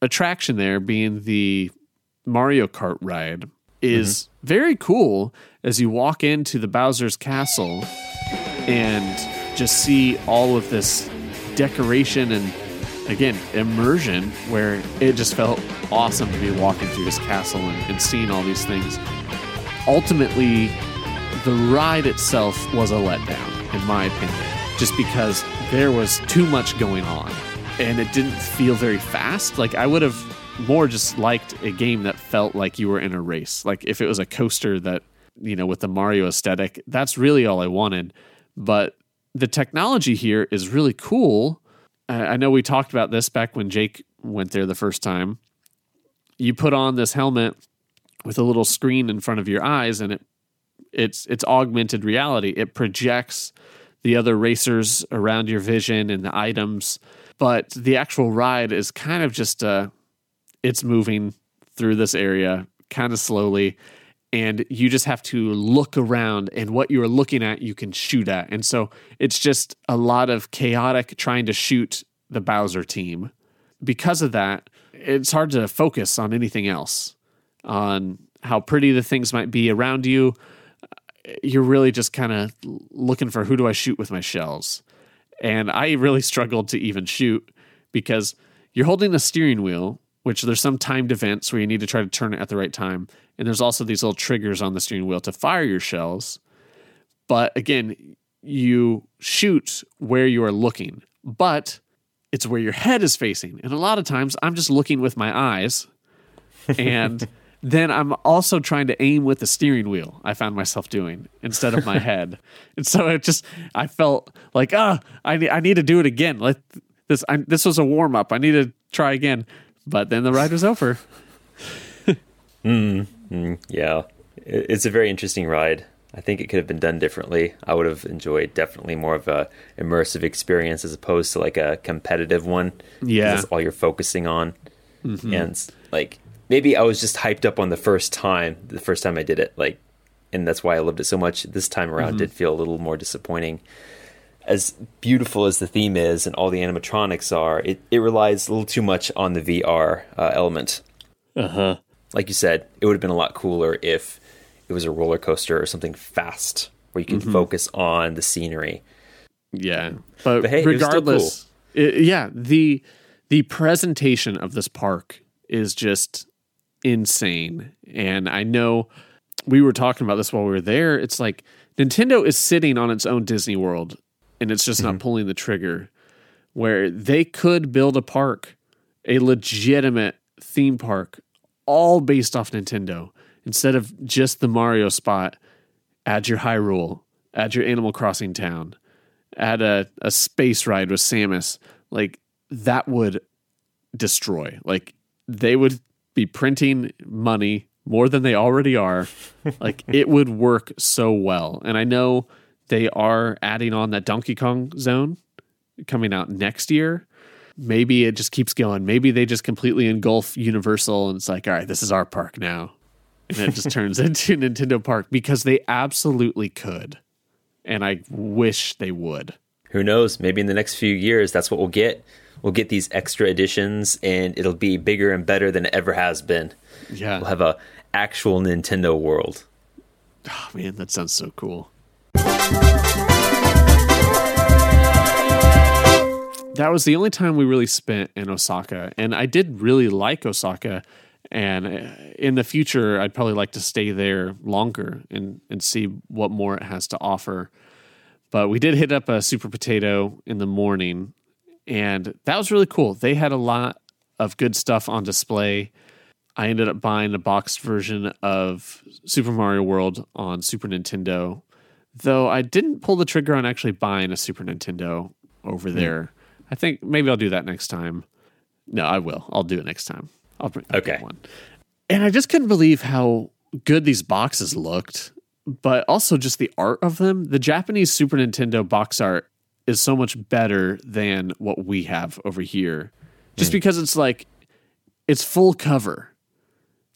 attraction there being the Mario Kart ride is mm-hmm. very cool as you walk into the Bowser's castle and just see all of this decoration and again immersion where it just felt awesome to be walking through this castle and, and seeing all these things. Ultimately the ride itself was a letdown in my opinion just because there was too much going on and it didn't feel very fast. Like i would have more just liked a game that felt like you were in a race. Like if it was a coaster that you know with the mario aesthetic that's really all i wanted. But the technology here is really cool. I know we talked about this back when jake went there the first time. You put on this helmet with a little screen in front of your eyes and it it's it's augmented reality. It projects the other racers around your vision and the items, but the actual ride is kind of just uh it's moving through this area kind of slowly and you just have to look around and what you're looking at you can shoot at. And so it's just a lot of chaotic trying to shoot the bowser team. Because of that it's hard to focus on anything else on how pretty the things might be around you. You're really just kind of looking for who do i shoot with my shells? And i really struggled to even shoot because you're holding the steering wheel which there's some timed events where you need to try to turn it at the right time. And there's also these little triggers on the steering wheel to fire your shells. But again, you shoot where you are looking, but it's where your head is facing. And a lot of times I'm just looking with my eyes. And then I'm also trying to aim with the steering wheel. I found myself doing instead of my head. And so it just, I felt like, ah, I, I need to do it again. Like this, I, this was a warm up. I need to try again but then the ride was over. mm, mm, yeah, it's a very interesting ride. I think it could have been done differently. I would have enjoyed definitely more of a immersive experience as opposed to like a competitive one. Yeah, that's all you're focusing on, mm-hmm. and like maybe I was just hyped up on the first time. The first time I did it, like, and that's why I loved it so much. This time around, mm-hmm. did feel a little more disappointing as beautiful as the theme is and all the animatronics are, it, it relies a little too much on the VR uh, element. Uh huh. Like you said, it would have been a lot cooler if it was a roller coaster or something fast where you could mm-hmm. focus on the scenery. Yeah, but, but hey, regardless, cool. it, yeah the the presentation of this park is just insane, and I know we were talking about this while we were there. It's like Nintendo is sitting on its own Disney World and it's just mm-hmm. not pulling the trigger. Where they could build a park, a legitimate theme park, all based off Nintendo, instead of just the Mario spot. Add your Hyrule, add your Animal Crossing town, add a, a space ride with Samus. Like that would destroy. Like they would be printing money more than they already are. like it would work so well. And I know they are adding on that Donkey Kong zone coming out next year. Maybe it just keeps going. Maybe they just completely engulf Universal and it's like, all right, this is our park now. And it just turns into Nintendo Park because they absolutely could. And I wish they would. Who knows? Maybe in the next few years, that's what we'll get. We'll get these extra editions and it'll be bigger and better than it ever has been. Yeah. We'll have a actual Nintendo world. Oh man, that sounds so cool. That was the only time we really spent in Osaka, and I did really like Osaka. And uh, in the future, I'd probably like to stay there longer and and see what more it has to offer. But we did hit up a Super Potato in the morning, and that was really cool. They had a lot of good stuff on display. I ended up buying a boxed version of Super Mario World on Super Nintendo Though I didn't pull the trigger on actually buying a Super Nintendo over hmm. there. I think maybe I'll do that next time. No, I will. I'll do it next time. I'll bring okay. one. And I just couldn't believe how good these boxes looked, but also just the art of them. The Japanese Super Nintendo box art is so much better than what we have over here. Just mm. because it's like it's full cover.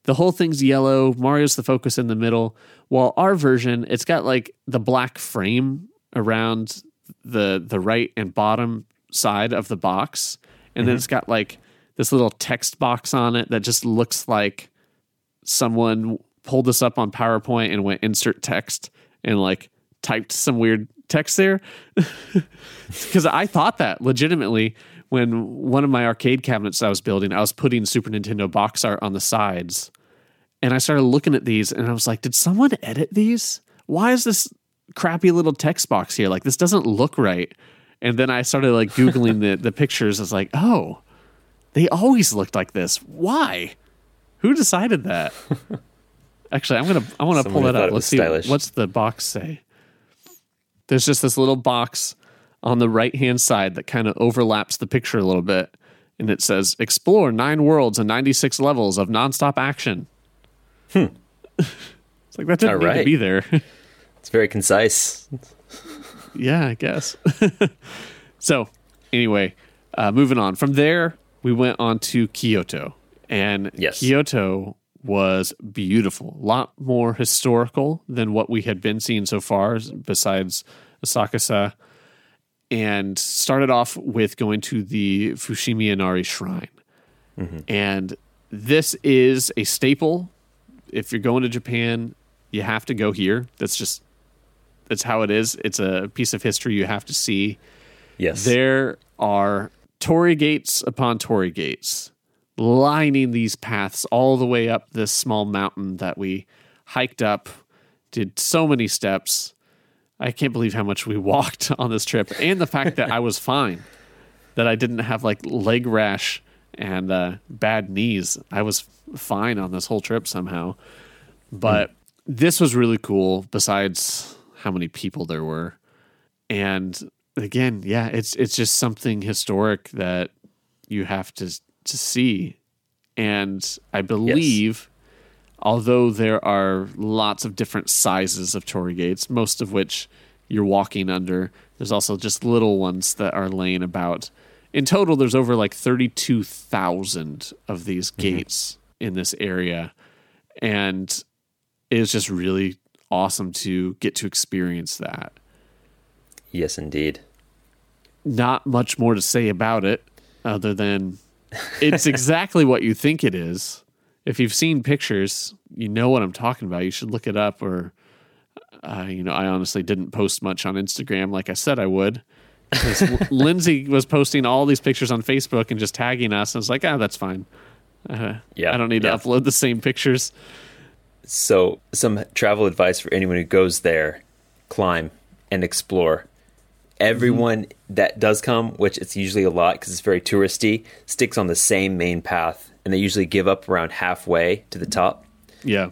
The whole thing's yellow. Mario's the focus in the middle. While our version, it's got like the black frame around the the right and bottom side of the box, and mm-hmm. then it's got like this little text box on it that just looks like someone pulled this up on PowerPoint and went insert text and like typed some weird text there. Because I thought that legitimately when one of my arcade cabinets I was building, I was putting Super Nintendo box art on the sides. And I started looking at these and I was like, did someone edit these? Why is this crappy little text box here? Like this doesn't look right. And then I started like Googling the, the pictures. I was like, oh, they always looked like this. Why? Who decided that? Actually, I'm gonna I want to pull that up. Let's see stylish. what's the box say. There's just this little box on the right hand side that kind of overlaps the picture a little bit. And it says, Explore nine worlds and 96 levels of nonstop action. Hmm. it's like that didn't need to be there. it's very concise. yeah, I guess. so, anyway, uh, moving on. From there, we went on to Kyoto. And yes. Kyoto was beautiful. A lot more historical than what we had been seeing so far, besides Asakusa. And started off with going to the Fushimi Inari Shrine. Mm-hmm. And this is a staple. If you're going to Japan, you have to go here. That's just that's how it is. It's a piece of history you have to see. Yes. There are torii gates upon torii gates lining these paths all the way up this small mountain that we hiked up, did so many steps. I can't believe how much we walked on this trip and the fact that I was fine, that I didn't have like leg rash and uh, bad knees. I was fine on this whole trip somehow. But this was really cool, besides how many people there were. And again, yeah, it's it's just something historic that you have to to see. And I believe although there are lots of different sizes of torii gates, most of which you're walking under, there's also just little ones that are laying about. In total, there's over like 32,000 of these mm-hmm. gates in this area. And it was just really awesome to get to experience that. yes, indeed. Not much more to say about it other than it's exactly what you think it is. If you've seen pictures, you know what I'm talking about. You should look it up. Or, uh, you know, I honestly didn't post much on Instagram like I said I would. Because Lindsay was posting all these pictures on Facebook and just tagging us. And I was like, ah, that's fine. Uh, Yeah, I don't need yeah. to upload the same pictures. So, some travel advice for anyone who goes there climb and explore. Everyone that does come, which it's usually a lot because it's very touristy, sticks on the same main path and they usually give up around halfway to the top. Yeah.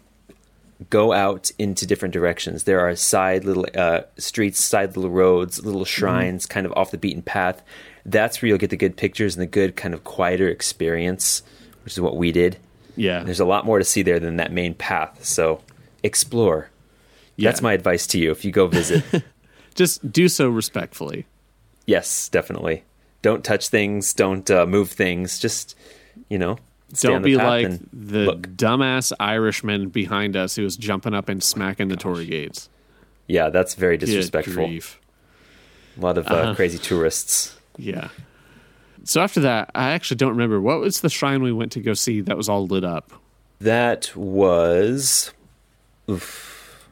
Go out into different directions. There are side little uh, streets, side little roads, little shrines kind of off the beaten path. That's where you'll get the good pictures and the good kind of quieter experience, which is what we did. Yeah. There's a lot more to see there than that main path. So explore. yeah. That's my advice to you if you go visit. Just do so respectfully. yes, definitely. Don't touch things. Don't uh, move things. Just, you know, Don't be like the look. dumbass Irishman behind us who was jumping up and smacking the torii gates. Yeah, that's very disrespectful. A lot of uh, Uh-huh. crazy tourists. Yeah. So after that, I actually don't remember what was the shrine we went to go see that was all lit up. That was. Oof.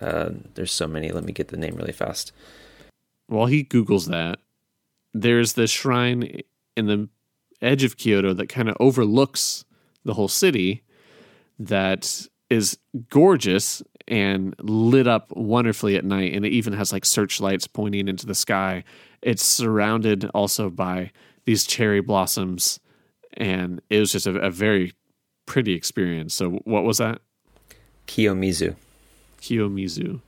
Uh, there's so many. Let me get the name really fast. While he Googles that, there's this shrine in the edge of Kyoto that kind of overlooks the whole city that is gorgeous and lit up wonderfully at night. And it even has like searchlights pointing into the sky. It's surrounded also by these cherry blossoms. And it was just a, a very pretty experience. So, what was that? Kiyomizu. Kiyomizu.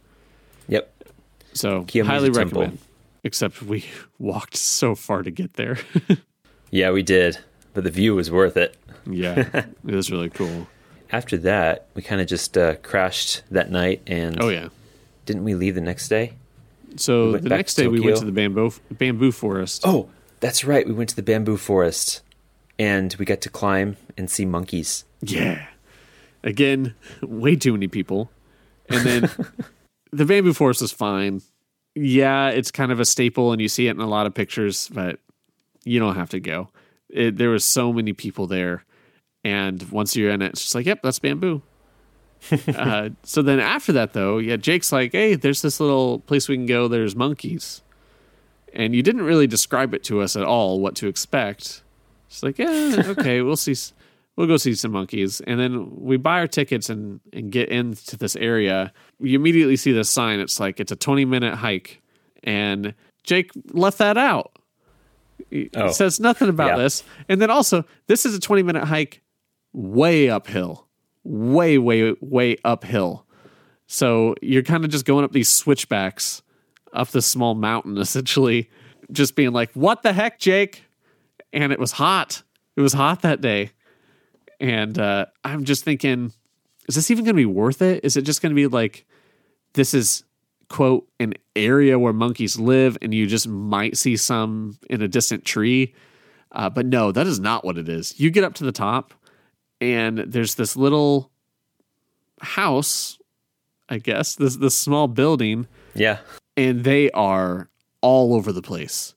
Yep. So, Kiyomizu highly Temple. recommend. Except we walked so far to get there. Yeah, we did. But the view was worth it. yeah, it was really cool. After that, we kind of just uh, crashed that night. And Oh yeah. didn't we leave the next day? So We the next to day we went to the bamboo bamboo forest. Oh, that's right. We went to the bamboo forest and we got to climb and see monkeys. Yeah. Again, way too many people. And then the bamboo forest is fine. Yeah, it's kind of a staple and you see it in a lot of pictures, but you don't have to go. It, there was so many people there. And once you're in it, it's just like, yep, that's bamboo. uh, so then after that, though, yeah, Jake's like, hey, there's this little place we can go. There's monkeys. And you didn't really describe it to us at all what to expect. It's like, yeah, okay, we'll see. We'll go see some monkeys. And then we buy our tickets and, and get into this area. You immediately see the sign. It's like, it's a 20 minute hike. And Jake left that out. He Oh. says nothing about Yeah. this. And then also, this is a 20 minute hike way uphill, way, way, way uphill. So you're kind of just going up these switchbacks up this small mountain, essentially, just being like, what the heck, Jake? And it was hot. It was hot that day. And uh, I'm just thinking, is this even going to be worth it? Is it just going to be like, this is, quote, an area where monkeys live and you just might see some in a distant tree? Uh, but no, that is not what it is. You get up to the top and there's this little house, I guess, this this small building, Yeah. and they are all over the place.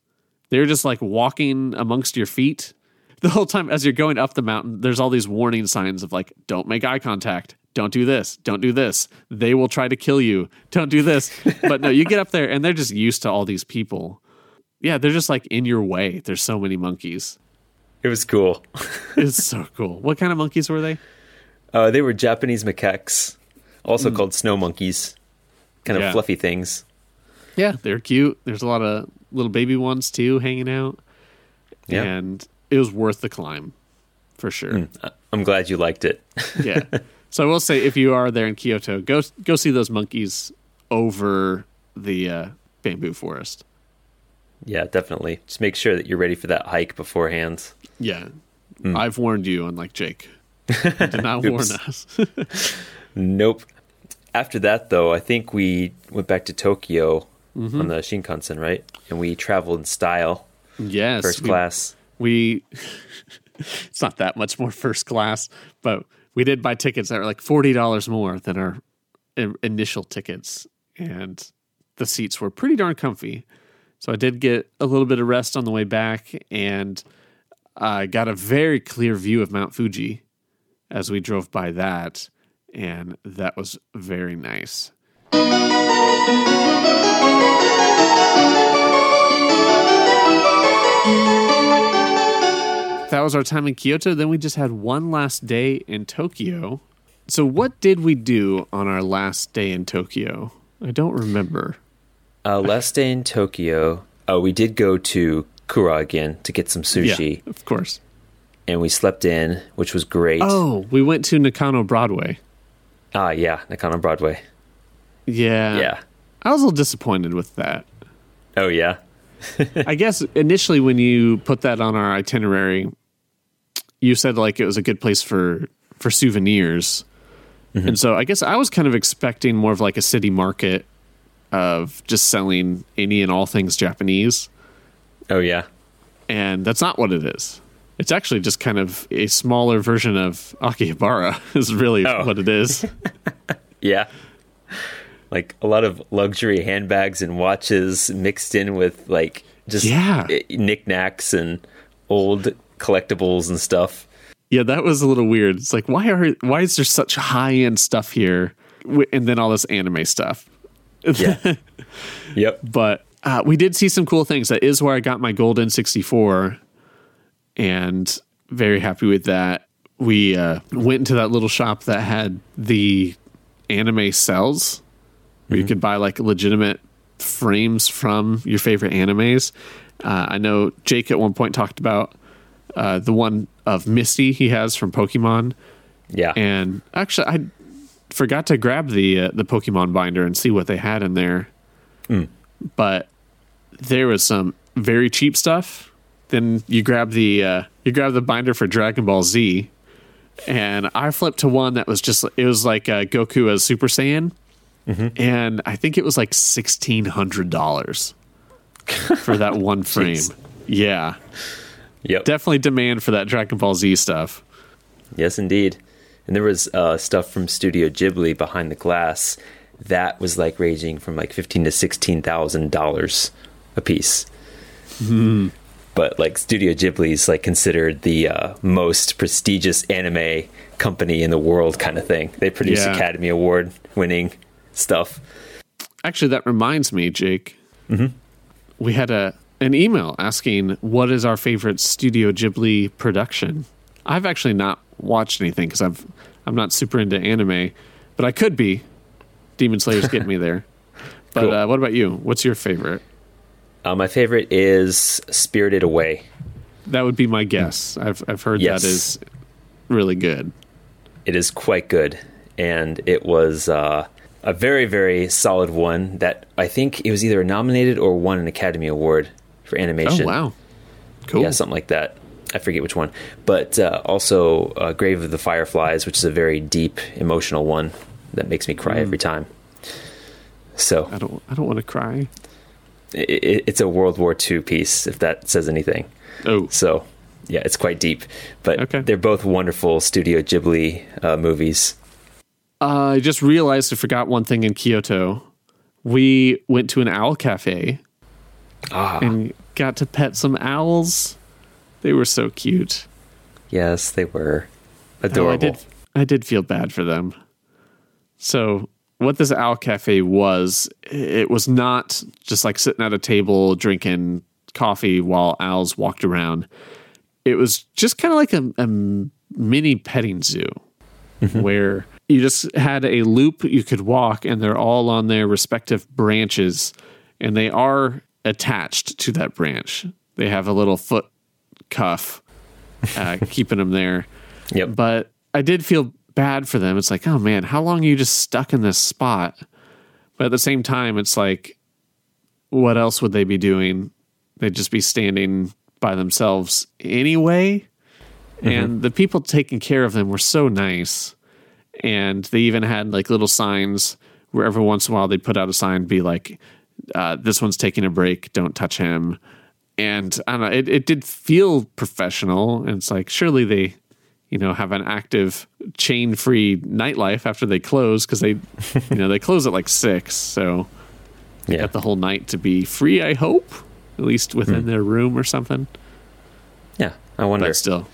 They're just like walking amongst your feet the whole time as you're going up the mountain. There's all these warning signs of like, don't make eye contact. Don't do this. Don't do this. They will try to kill you. Don't do this. But no, you get up there and they're just used to all these people. Yeah, they're just like in your way. There's so many monkeys. It was cool. It's so cool. What kind of monkeys were they? Uh, they were Japanese macaques, also called snow monkeys. Kind of. Yeah. fluffy things. Yeah, they're cute. There's a lot of little baby ones too hanging out. Yeah. And it was worth the climb for sure. I- I'm glad you liked it. yeah. So I will say, if you are there in Kyoto, go go see those monkeys over the uh, bamboo forest. yeah, definitely. Just make sure that you're ready for that hike beforehand. Yeah, I've warned you, unlike Jake. You did not warn us. Nope. After that, though, I think we went back to Tokyo Mm-hmm. on the Shinkansen, right? And we traveled in style, yes, first we- class. We, it's not that much more first class, but we did buy tickets that were like forty dollars more than our uh, initial tickets, and the seats were pretty darn comfy. So I did get a little bit of rest on the way back, and I got a very clear view of Mount Fuji as we drove by that, and that was very nice. That was our time in Kyoto. Then we just had one last day in Tokyo. So, what did we do on our last day in Tokyo? I don't remember. Uh, last day in Tokyo, uh, we did go to Kura again to get some sushi, Yeah, of course. and we slept in, which was great. Oh, we went to Nakano Broadway. Ah, yeah, Nakano Broadway. Yeah. yeah. I was a little disappointed with that. Oh, yeah. I guess initially when you put that on our itinerary, you said like it was a good place for for souvenirs. Mm-hmm. And so I guess I was kind of expecting more of like a city market of just selling any and all things Japanese. Oh, yeah. And that's not what it is. It's actually just kind of a smaller version of Akihabara is really Oh. what it is. Yeah. Like a lot of luxury handbags and watches mixed in with like just Yeah. knickknacks and old collectibles and stuff. Yeah, that was a little weird. It's like why are why is there such high end stuff here, and then all this anime stuff? Yeah. yep. But uh, we did see some cool things. That is where I got my golden sixty four, and very happy with that. We uh, went into that little shop that had the anime cels, where you could buy like legitimate frames from your favorite animes. Uh, I know Jake at one point talked about uh, the one of Misty he has from Pokemon. Yeah. And actually, I forgot to grab the uh, the Pokemon binder and see what they had in there. But there was some very cheap stuff. Then you grab the uh, you grab the binder for Dragon Ball Z, and I flipped to one that was just it was like uh, Goku as Super Saiyan, and I think it was like sixteen hundred dollars for that one frame. Yeah, yep. definitely demand for that Dragon Ball Z stuff. Yes, indeed. And there was uh, stuff from Studio Ghibli behind the glass that was like ranging from like fifteen to sixteen thousand dollars a piece. But like Studio Ghibli is like considered the uh, most prestigious anime company in the world, kind of thing. They produce Yeah. Academy Award winning stuff. Actually, that reminds me, Jake. We had a an email asking what is our favorite Studio Ghibli production. I've actually not watched anything because I've I'm not super into anime, but I could be. Demon Slayer's getting me there. But Cool. uh, what about you? What's your favorite? Uh, my favorite is Spirited Away. That would be my guess. I've I've heard Yes. that is really good. It is quite good, and it was uh, a very, very solid one. That I think it was either nominated or won an Academy Award for Oh animation. wow, cool. Yeah, something like that. I forget which one, but uh, also uh, Grave of the Fireflies, which is a very deep, emotional one that makes me cry Mm. every time. So I don't I don't want to cry. i i it's a World War II piece, if that says anything. Oh, So yeah, it's quite deep. But Okay. they're both wonderful Studio Ghibli uh, movies. Uh, I just realized I forgot one thing in Kyoto. We went to an owl cafe Ah, and got to pet some owls. They were so cute. yes, they were Oh, adorable. I did. I did feel bad for them. So, what this owl cafe was, it was not just like sitting at a table drinking coffee while owls walked around. It was just kind of like a, a mini petting zoo where you just had a loop you could walk, and they're all on their respective branches, and they are attached to that branch. They have a little foot cuff uh, keeping them there Yep. but I did feel bad for them. It's like, oh man, how long are you just stuck in this spot? But at the same time, it's like, what else would they be doing? They'd just be standing by themselves anyway. And the people taking care of them were so nice. And they even had like little signs where every once in a while they'd put out a sign, be like, uh, this one's taking a break, don't touch him. And I don't know, it, it did feel professional. And it's like, surely they, you know, have an active chain free nightlife after they close because they, you know, they close at like six. So yeah. got the whole night to be free, I hope, at least within their room or something. yeah. I wonder. But still,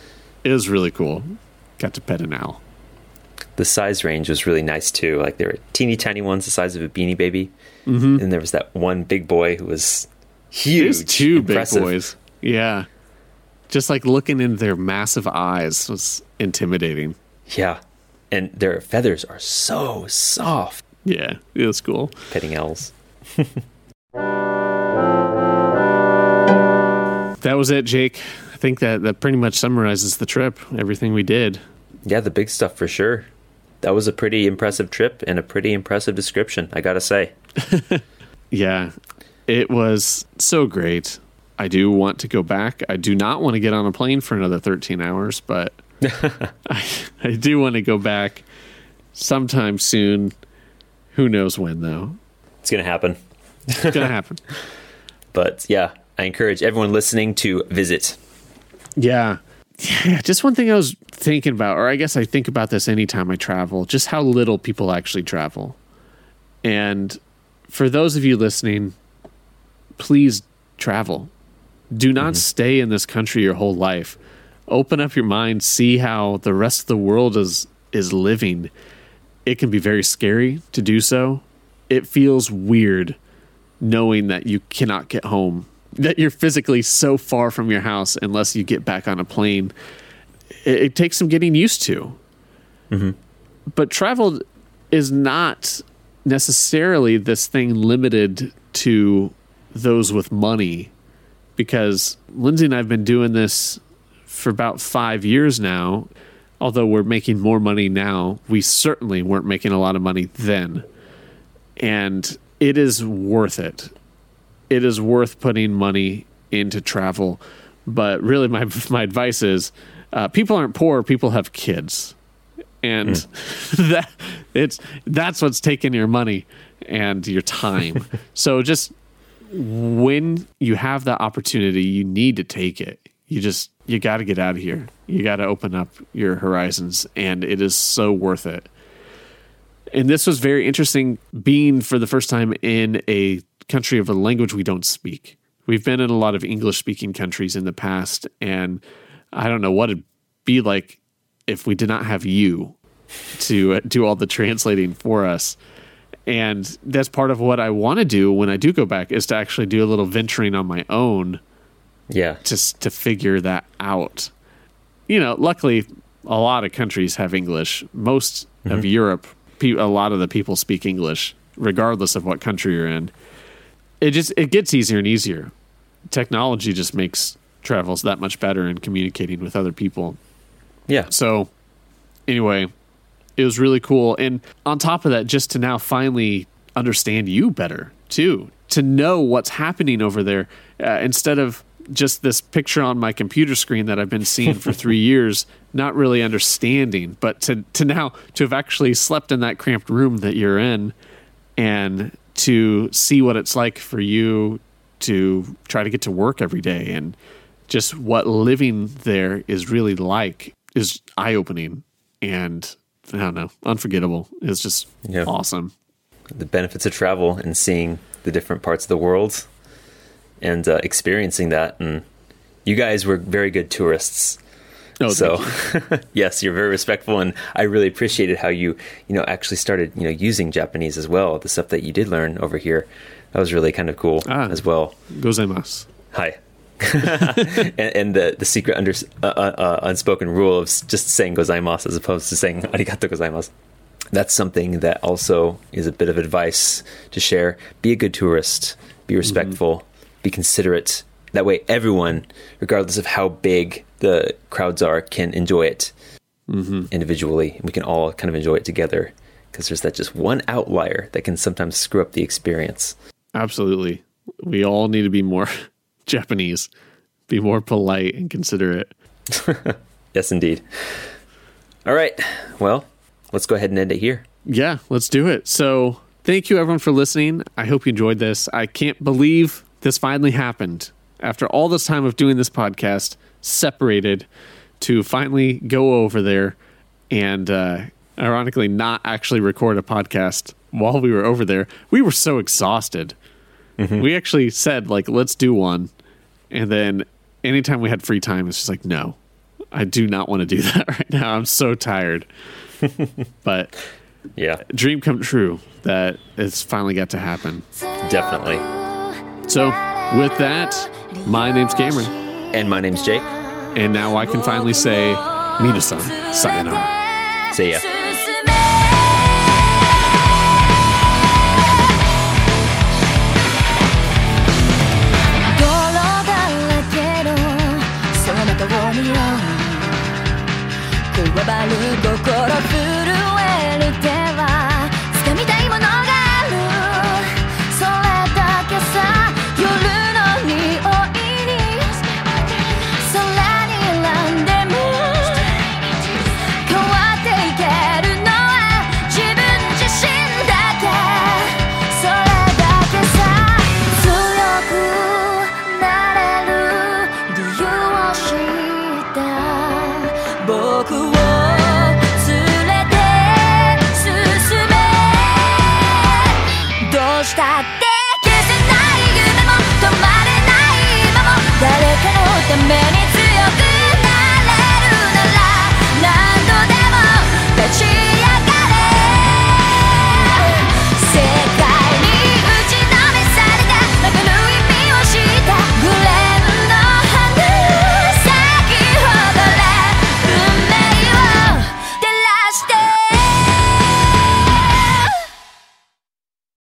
it was really cool. Got to pet an owl. The size range was really nice too. Like there were teeny tiny ones the size of a beanie baby, mm-hmm. and there was that one big boy who was huge. There's two impressive. big boys. Yeah. Just like looking into their massive eyes was intimidating. Yeah, and their feathers are so soft. Yeah, it was cool. Petting owls. That was it, Jake. I think that that pretty much summarizes the trip, everything we did. Yeah, the big stuff for sure. That was a pretty impressive trip and a pretty impressive description. I gotta say. Yeah, it was so great. I do want to go back. I do not want to get on a plane for another 13 hours, but I, I do want to go back sometime soon. Who knows when, though? It's gonna happen. It's going to happen. But yeah, I encourage everyone listening to visit. Yeah. Yeah, just one thing I was thinking about, or I guess I think about this anytime I travel, just how little people actually travel. And for those of you listening, please travel. Do not mm-hmm. stay in this country your whole life. Open up your mind, see how the rest of the world is is living. It can be very scary to do so. It feels weird knowing that you cannot get home, that you're physically so far from your house unless you get back on a plane. It, it takes some getting used to. Mm-hmm. But travel is not necessarily this thing limited to those with money because Lindsay and I have been doing this for about five years now. Although we're making more money now, we certainly weren't making a lot of money then. And it is worth it. It is worth putting money into travel. But really, my, my advice is uh, people aren't poor, people have kids. And that it's that's what's taking your money and your time. so just when you have that opportunity, you need to take it. You just you got to get out of here. You got to open up your horizons, and it is so worth it. And this was very interesting, being for the first time in a country of a language we don't speak. We've been in a lot of English speaking countries in the past, and I don't know what it'd be like if we did not have you to uh, do all the translating for us and that's part of what I want to do when I do go back is to actually do a little venturing on my own Yeah. just to figure that out. You know, luckily a lot of countries have English. Most of Europe, a lot of the people speak English regardless of what country you're in. It just it gets easier and easier. Technology just makes travels that much better in communicating with other people. Yeah. So, anyway, it was really cool. And on top of that, just to now finally understand you better, too, to know what's happening over there uh, instead of just this picture on my computer screen that I've been seeing for three years, not really understanding, but to, to now to have actually slept in that cramped room that you're in and to see what it's like for you to try to get to work every day and just what living there is really like is eye opening and I don't know, unforgettable. It's just Yeah. awesome. the benefits of travel and seeing the different parts of the world and uh, experiencing that. And you guys were very good tourists. Oh, so thank yes, you're very respectful, and I really appreciated how you, you know, actually started, you know, using Japanese as well. The stuff that you did learn over here, that was really kind of cool Ah. as well. gozaimasu. Hi. and, and the the secret under, uh, uh, uh, unspoken rule of just saying gozaimasu as opposed to saying arigato gozaimasu. That's something that also is a bit of advice to share. Be a good tourist. Be respectful. Be considerate. That way, everyone, regardless of how big the crowds are, can enjoy it mm-hmm. individually, and we can all kind of enjoy it together. Because there's that just one outlier that can sometimes screw up the experience. Absolutely. We all need to be more Japanese, be more polite and considerate. Yes, indeed. All right. Well, let's go ahead and end it here. Yeah, let's do it. So, thank you everyone for listening. I hope you enjoyed this. I can't believe this finally happened. After all this time of doing this podcast, separated to finally go over there and uh, ironically not actually record a podcast while we were over there. We were so exhausted. We actually said like let's do one. And then anytime we had free time it's just like no. I do not want to do that right now. I'm so tired. but Yeah, dream come true that it's finally got to happen. definitely. So, with that, my name's Cameron, And my name's Jake. and now I can finally say, Minasan, sayonara. See ya.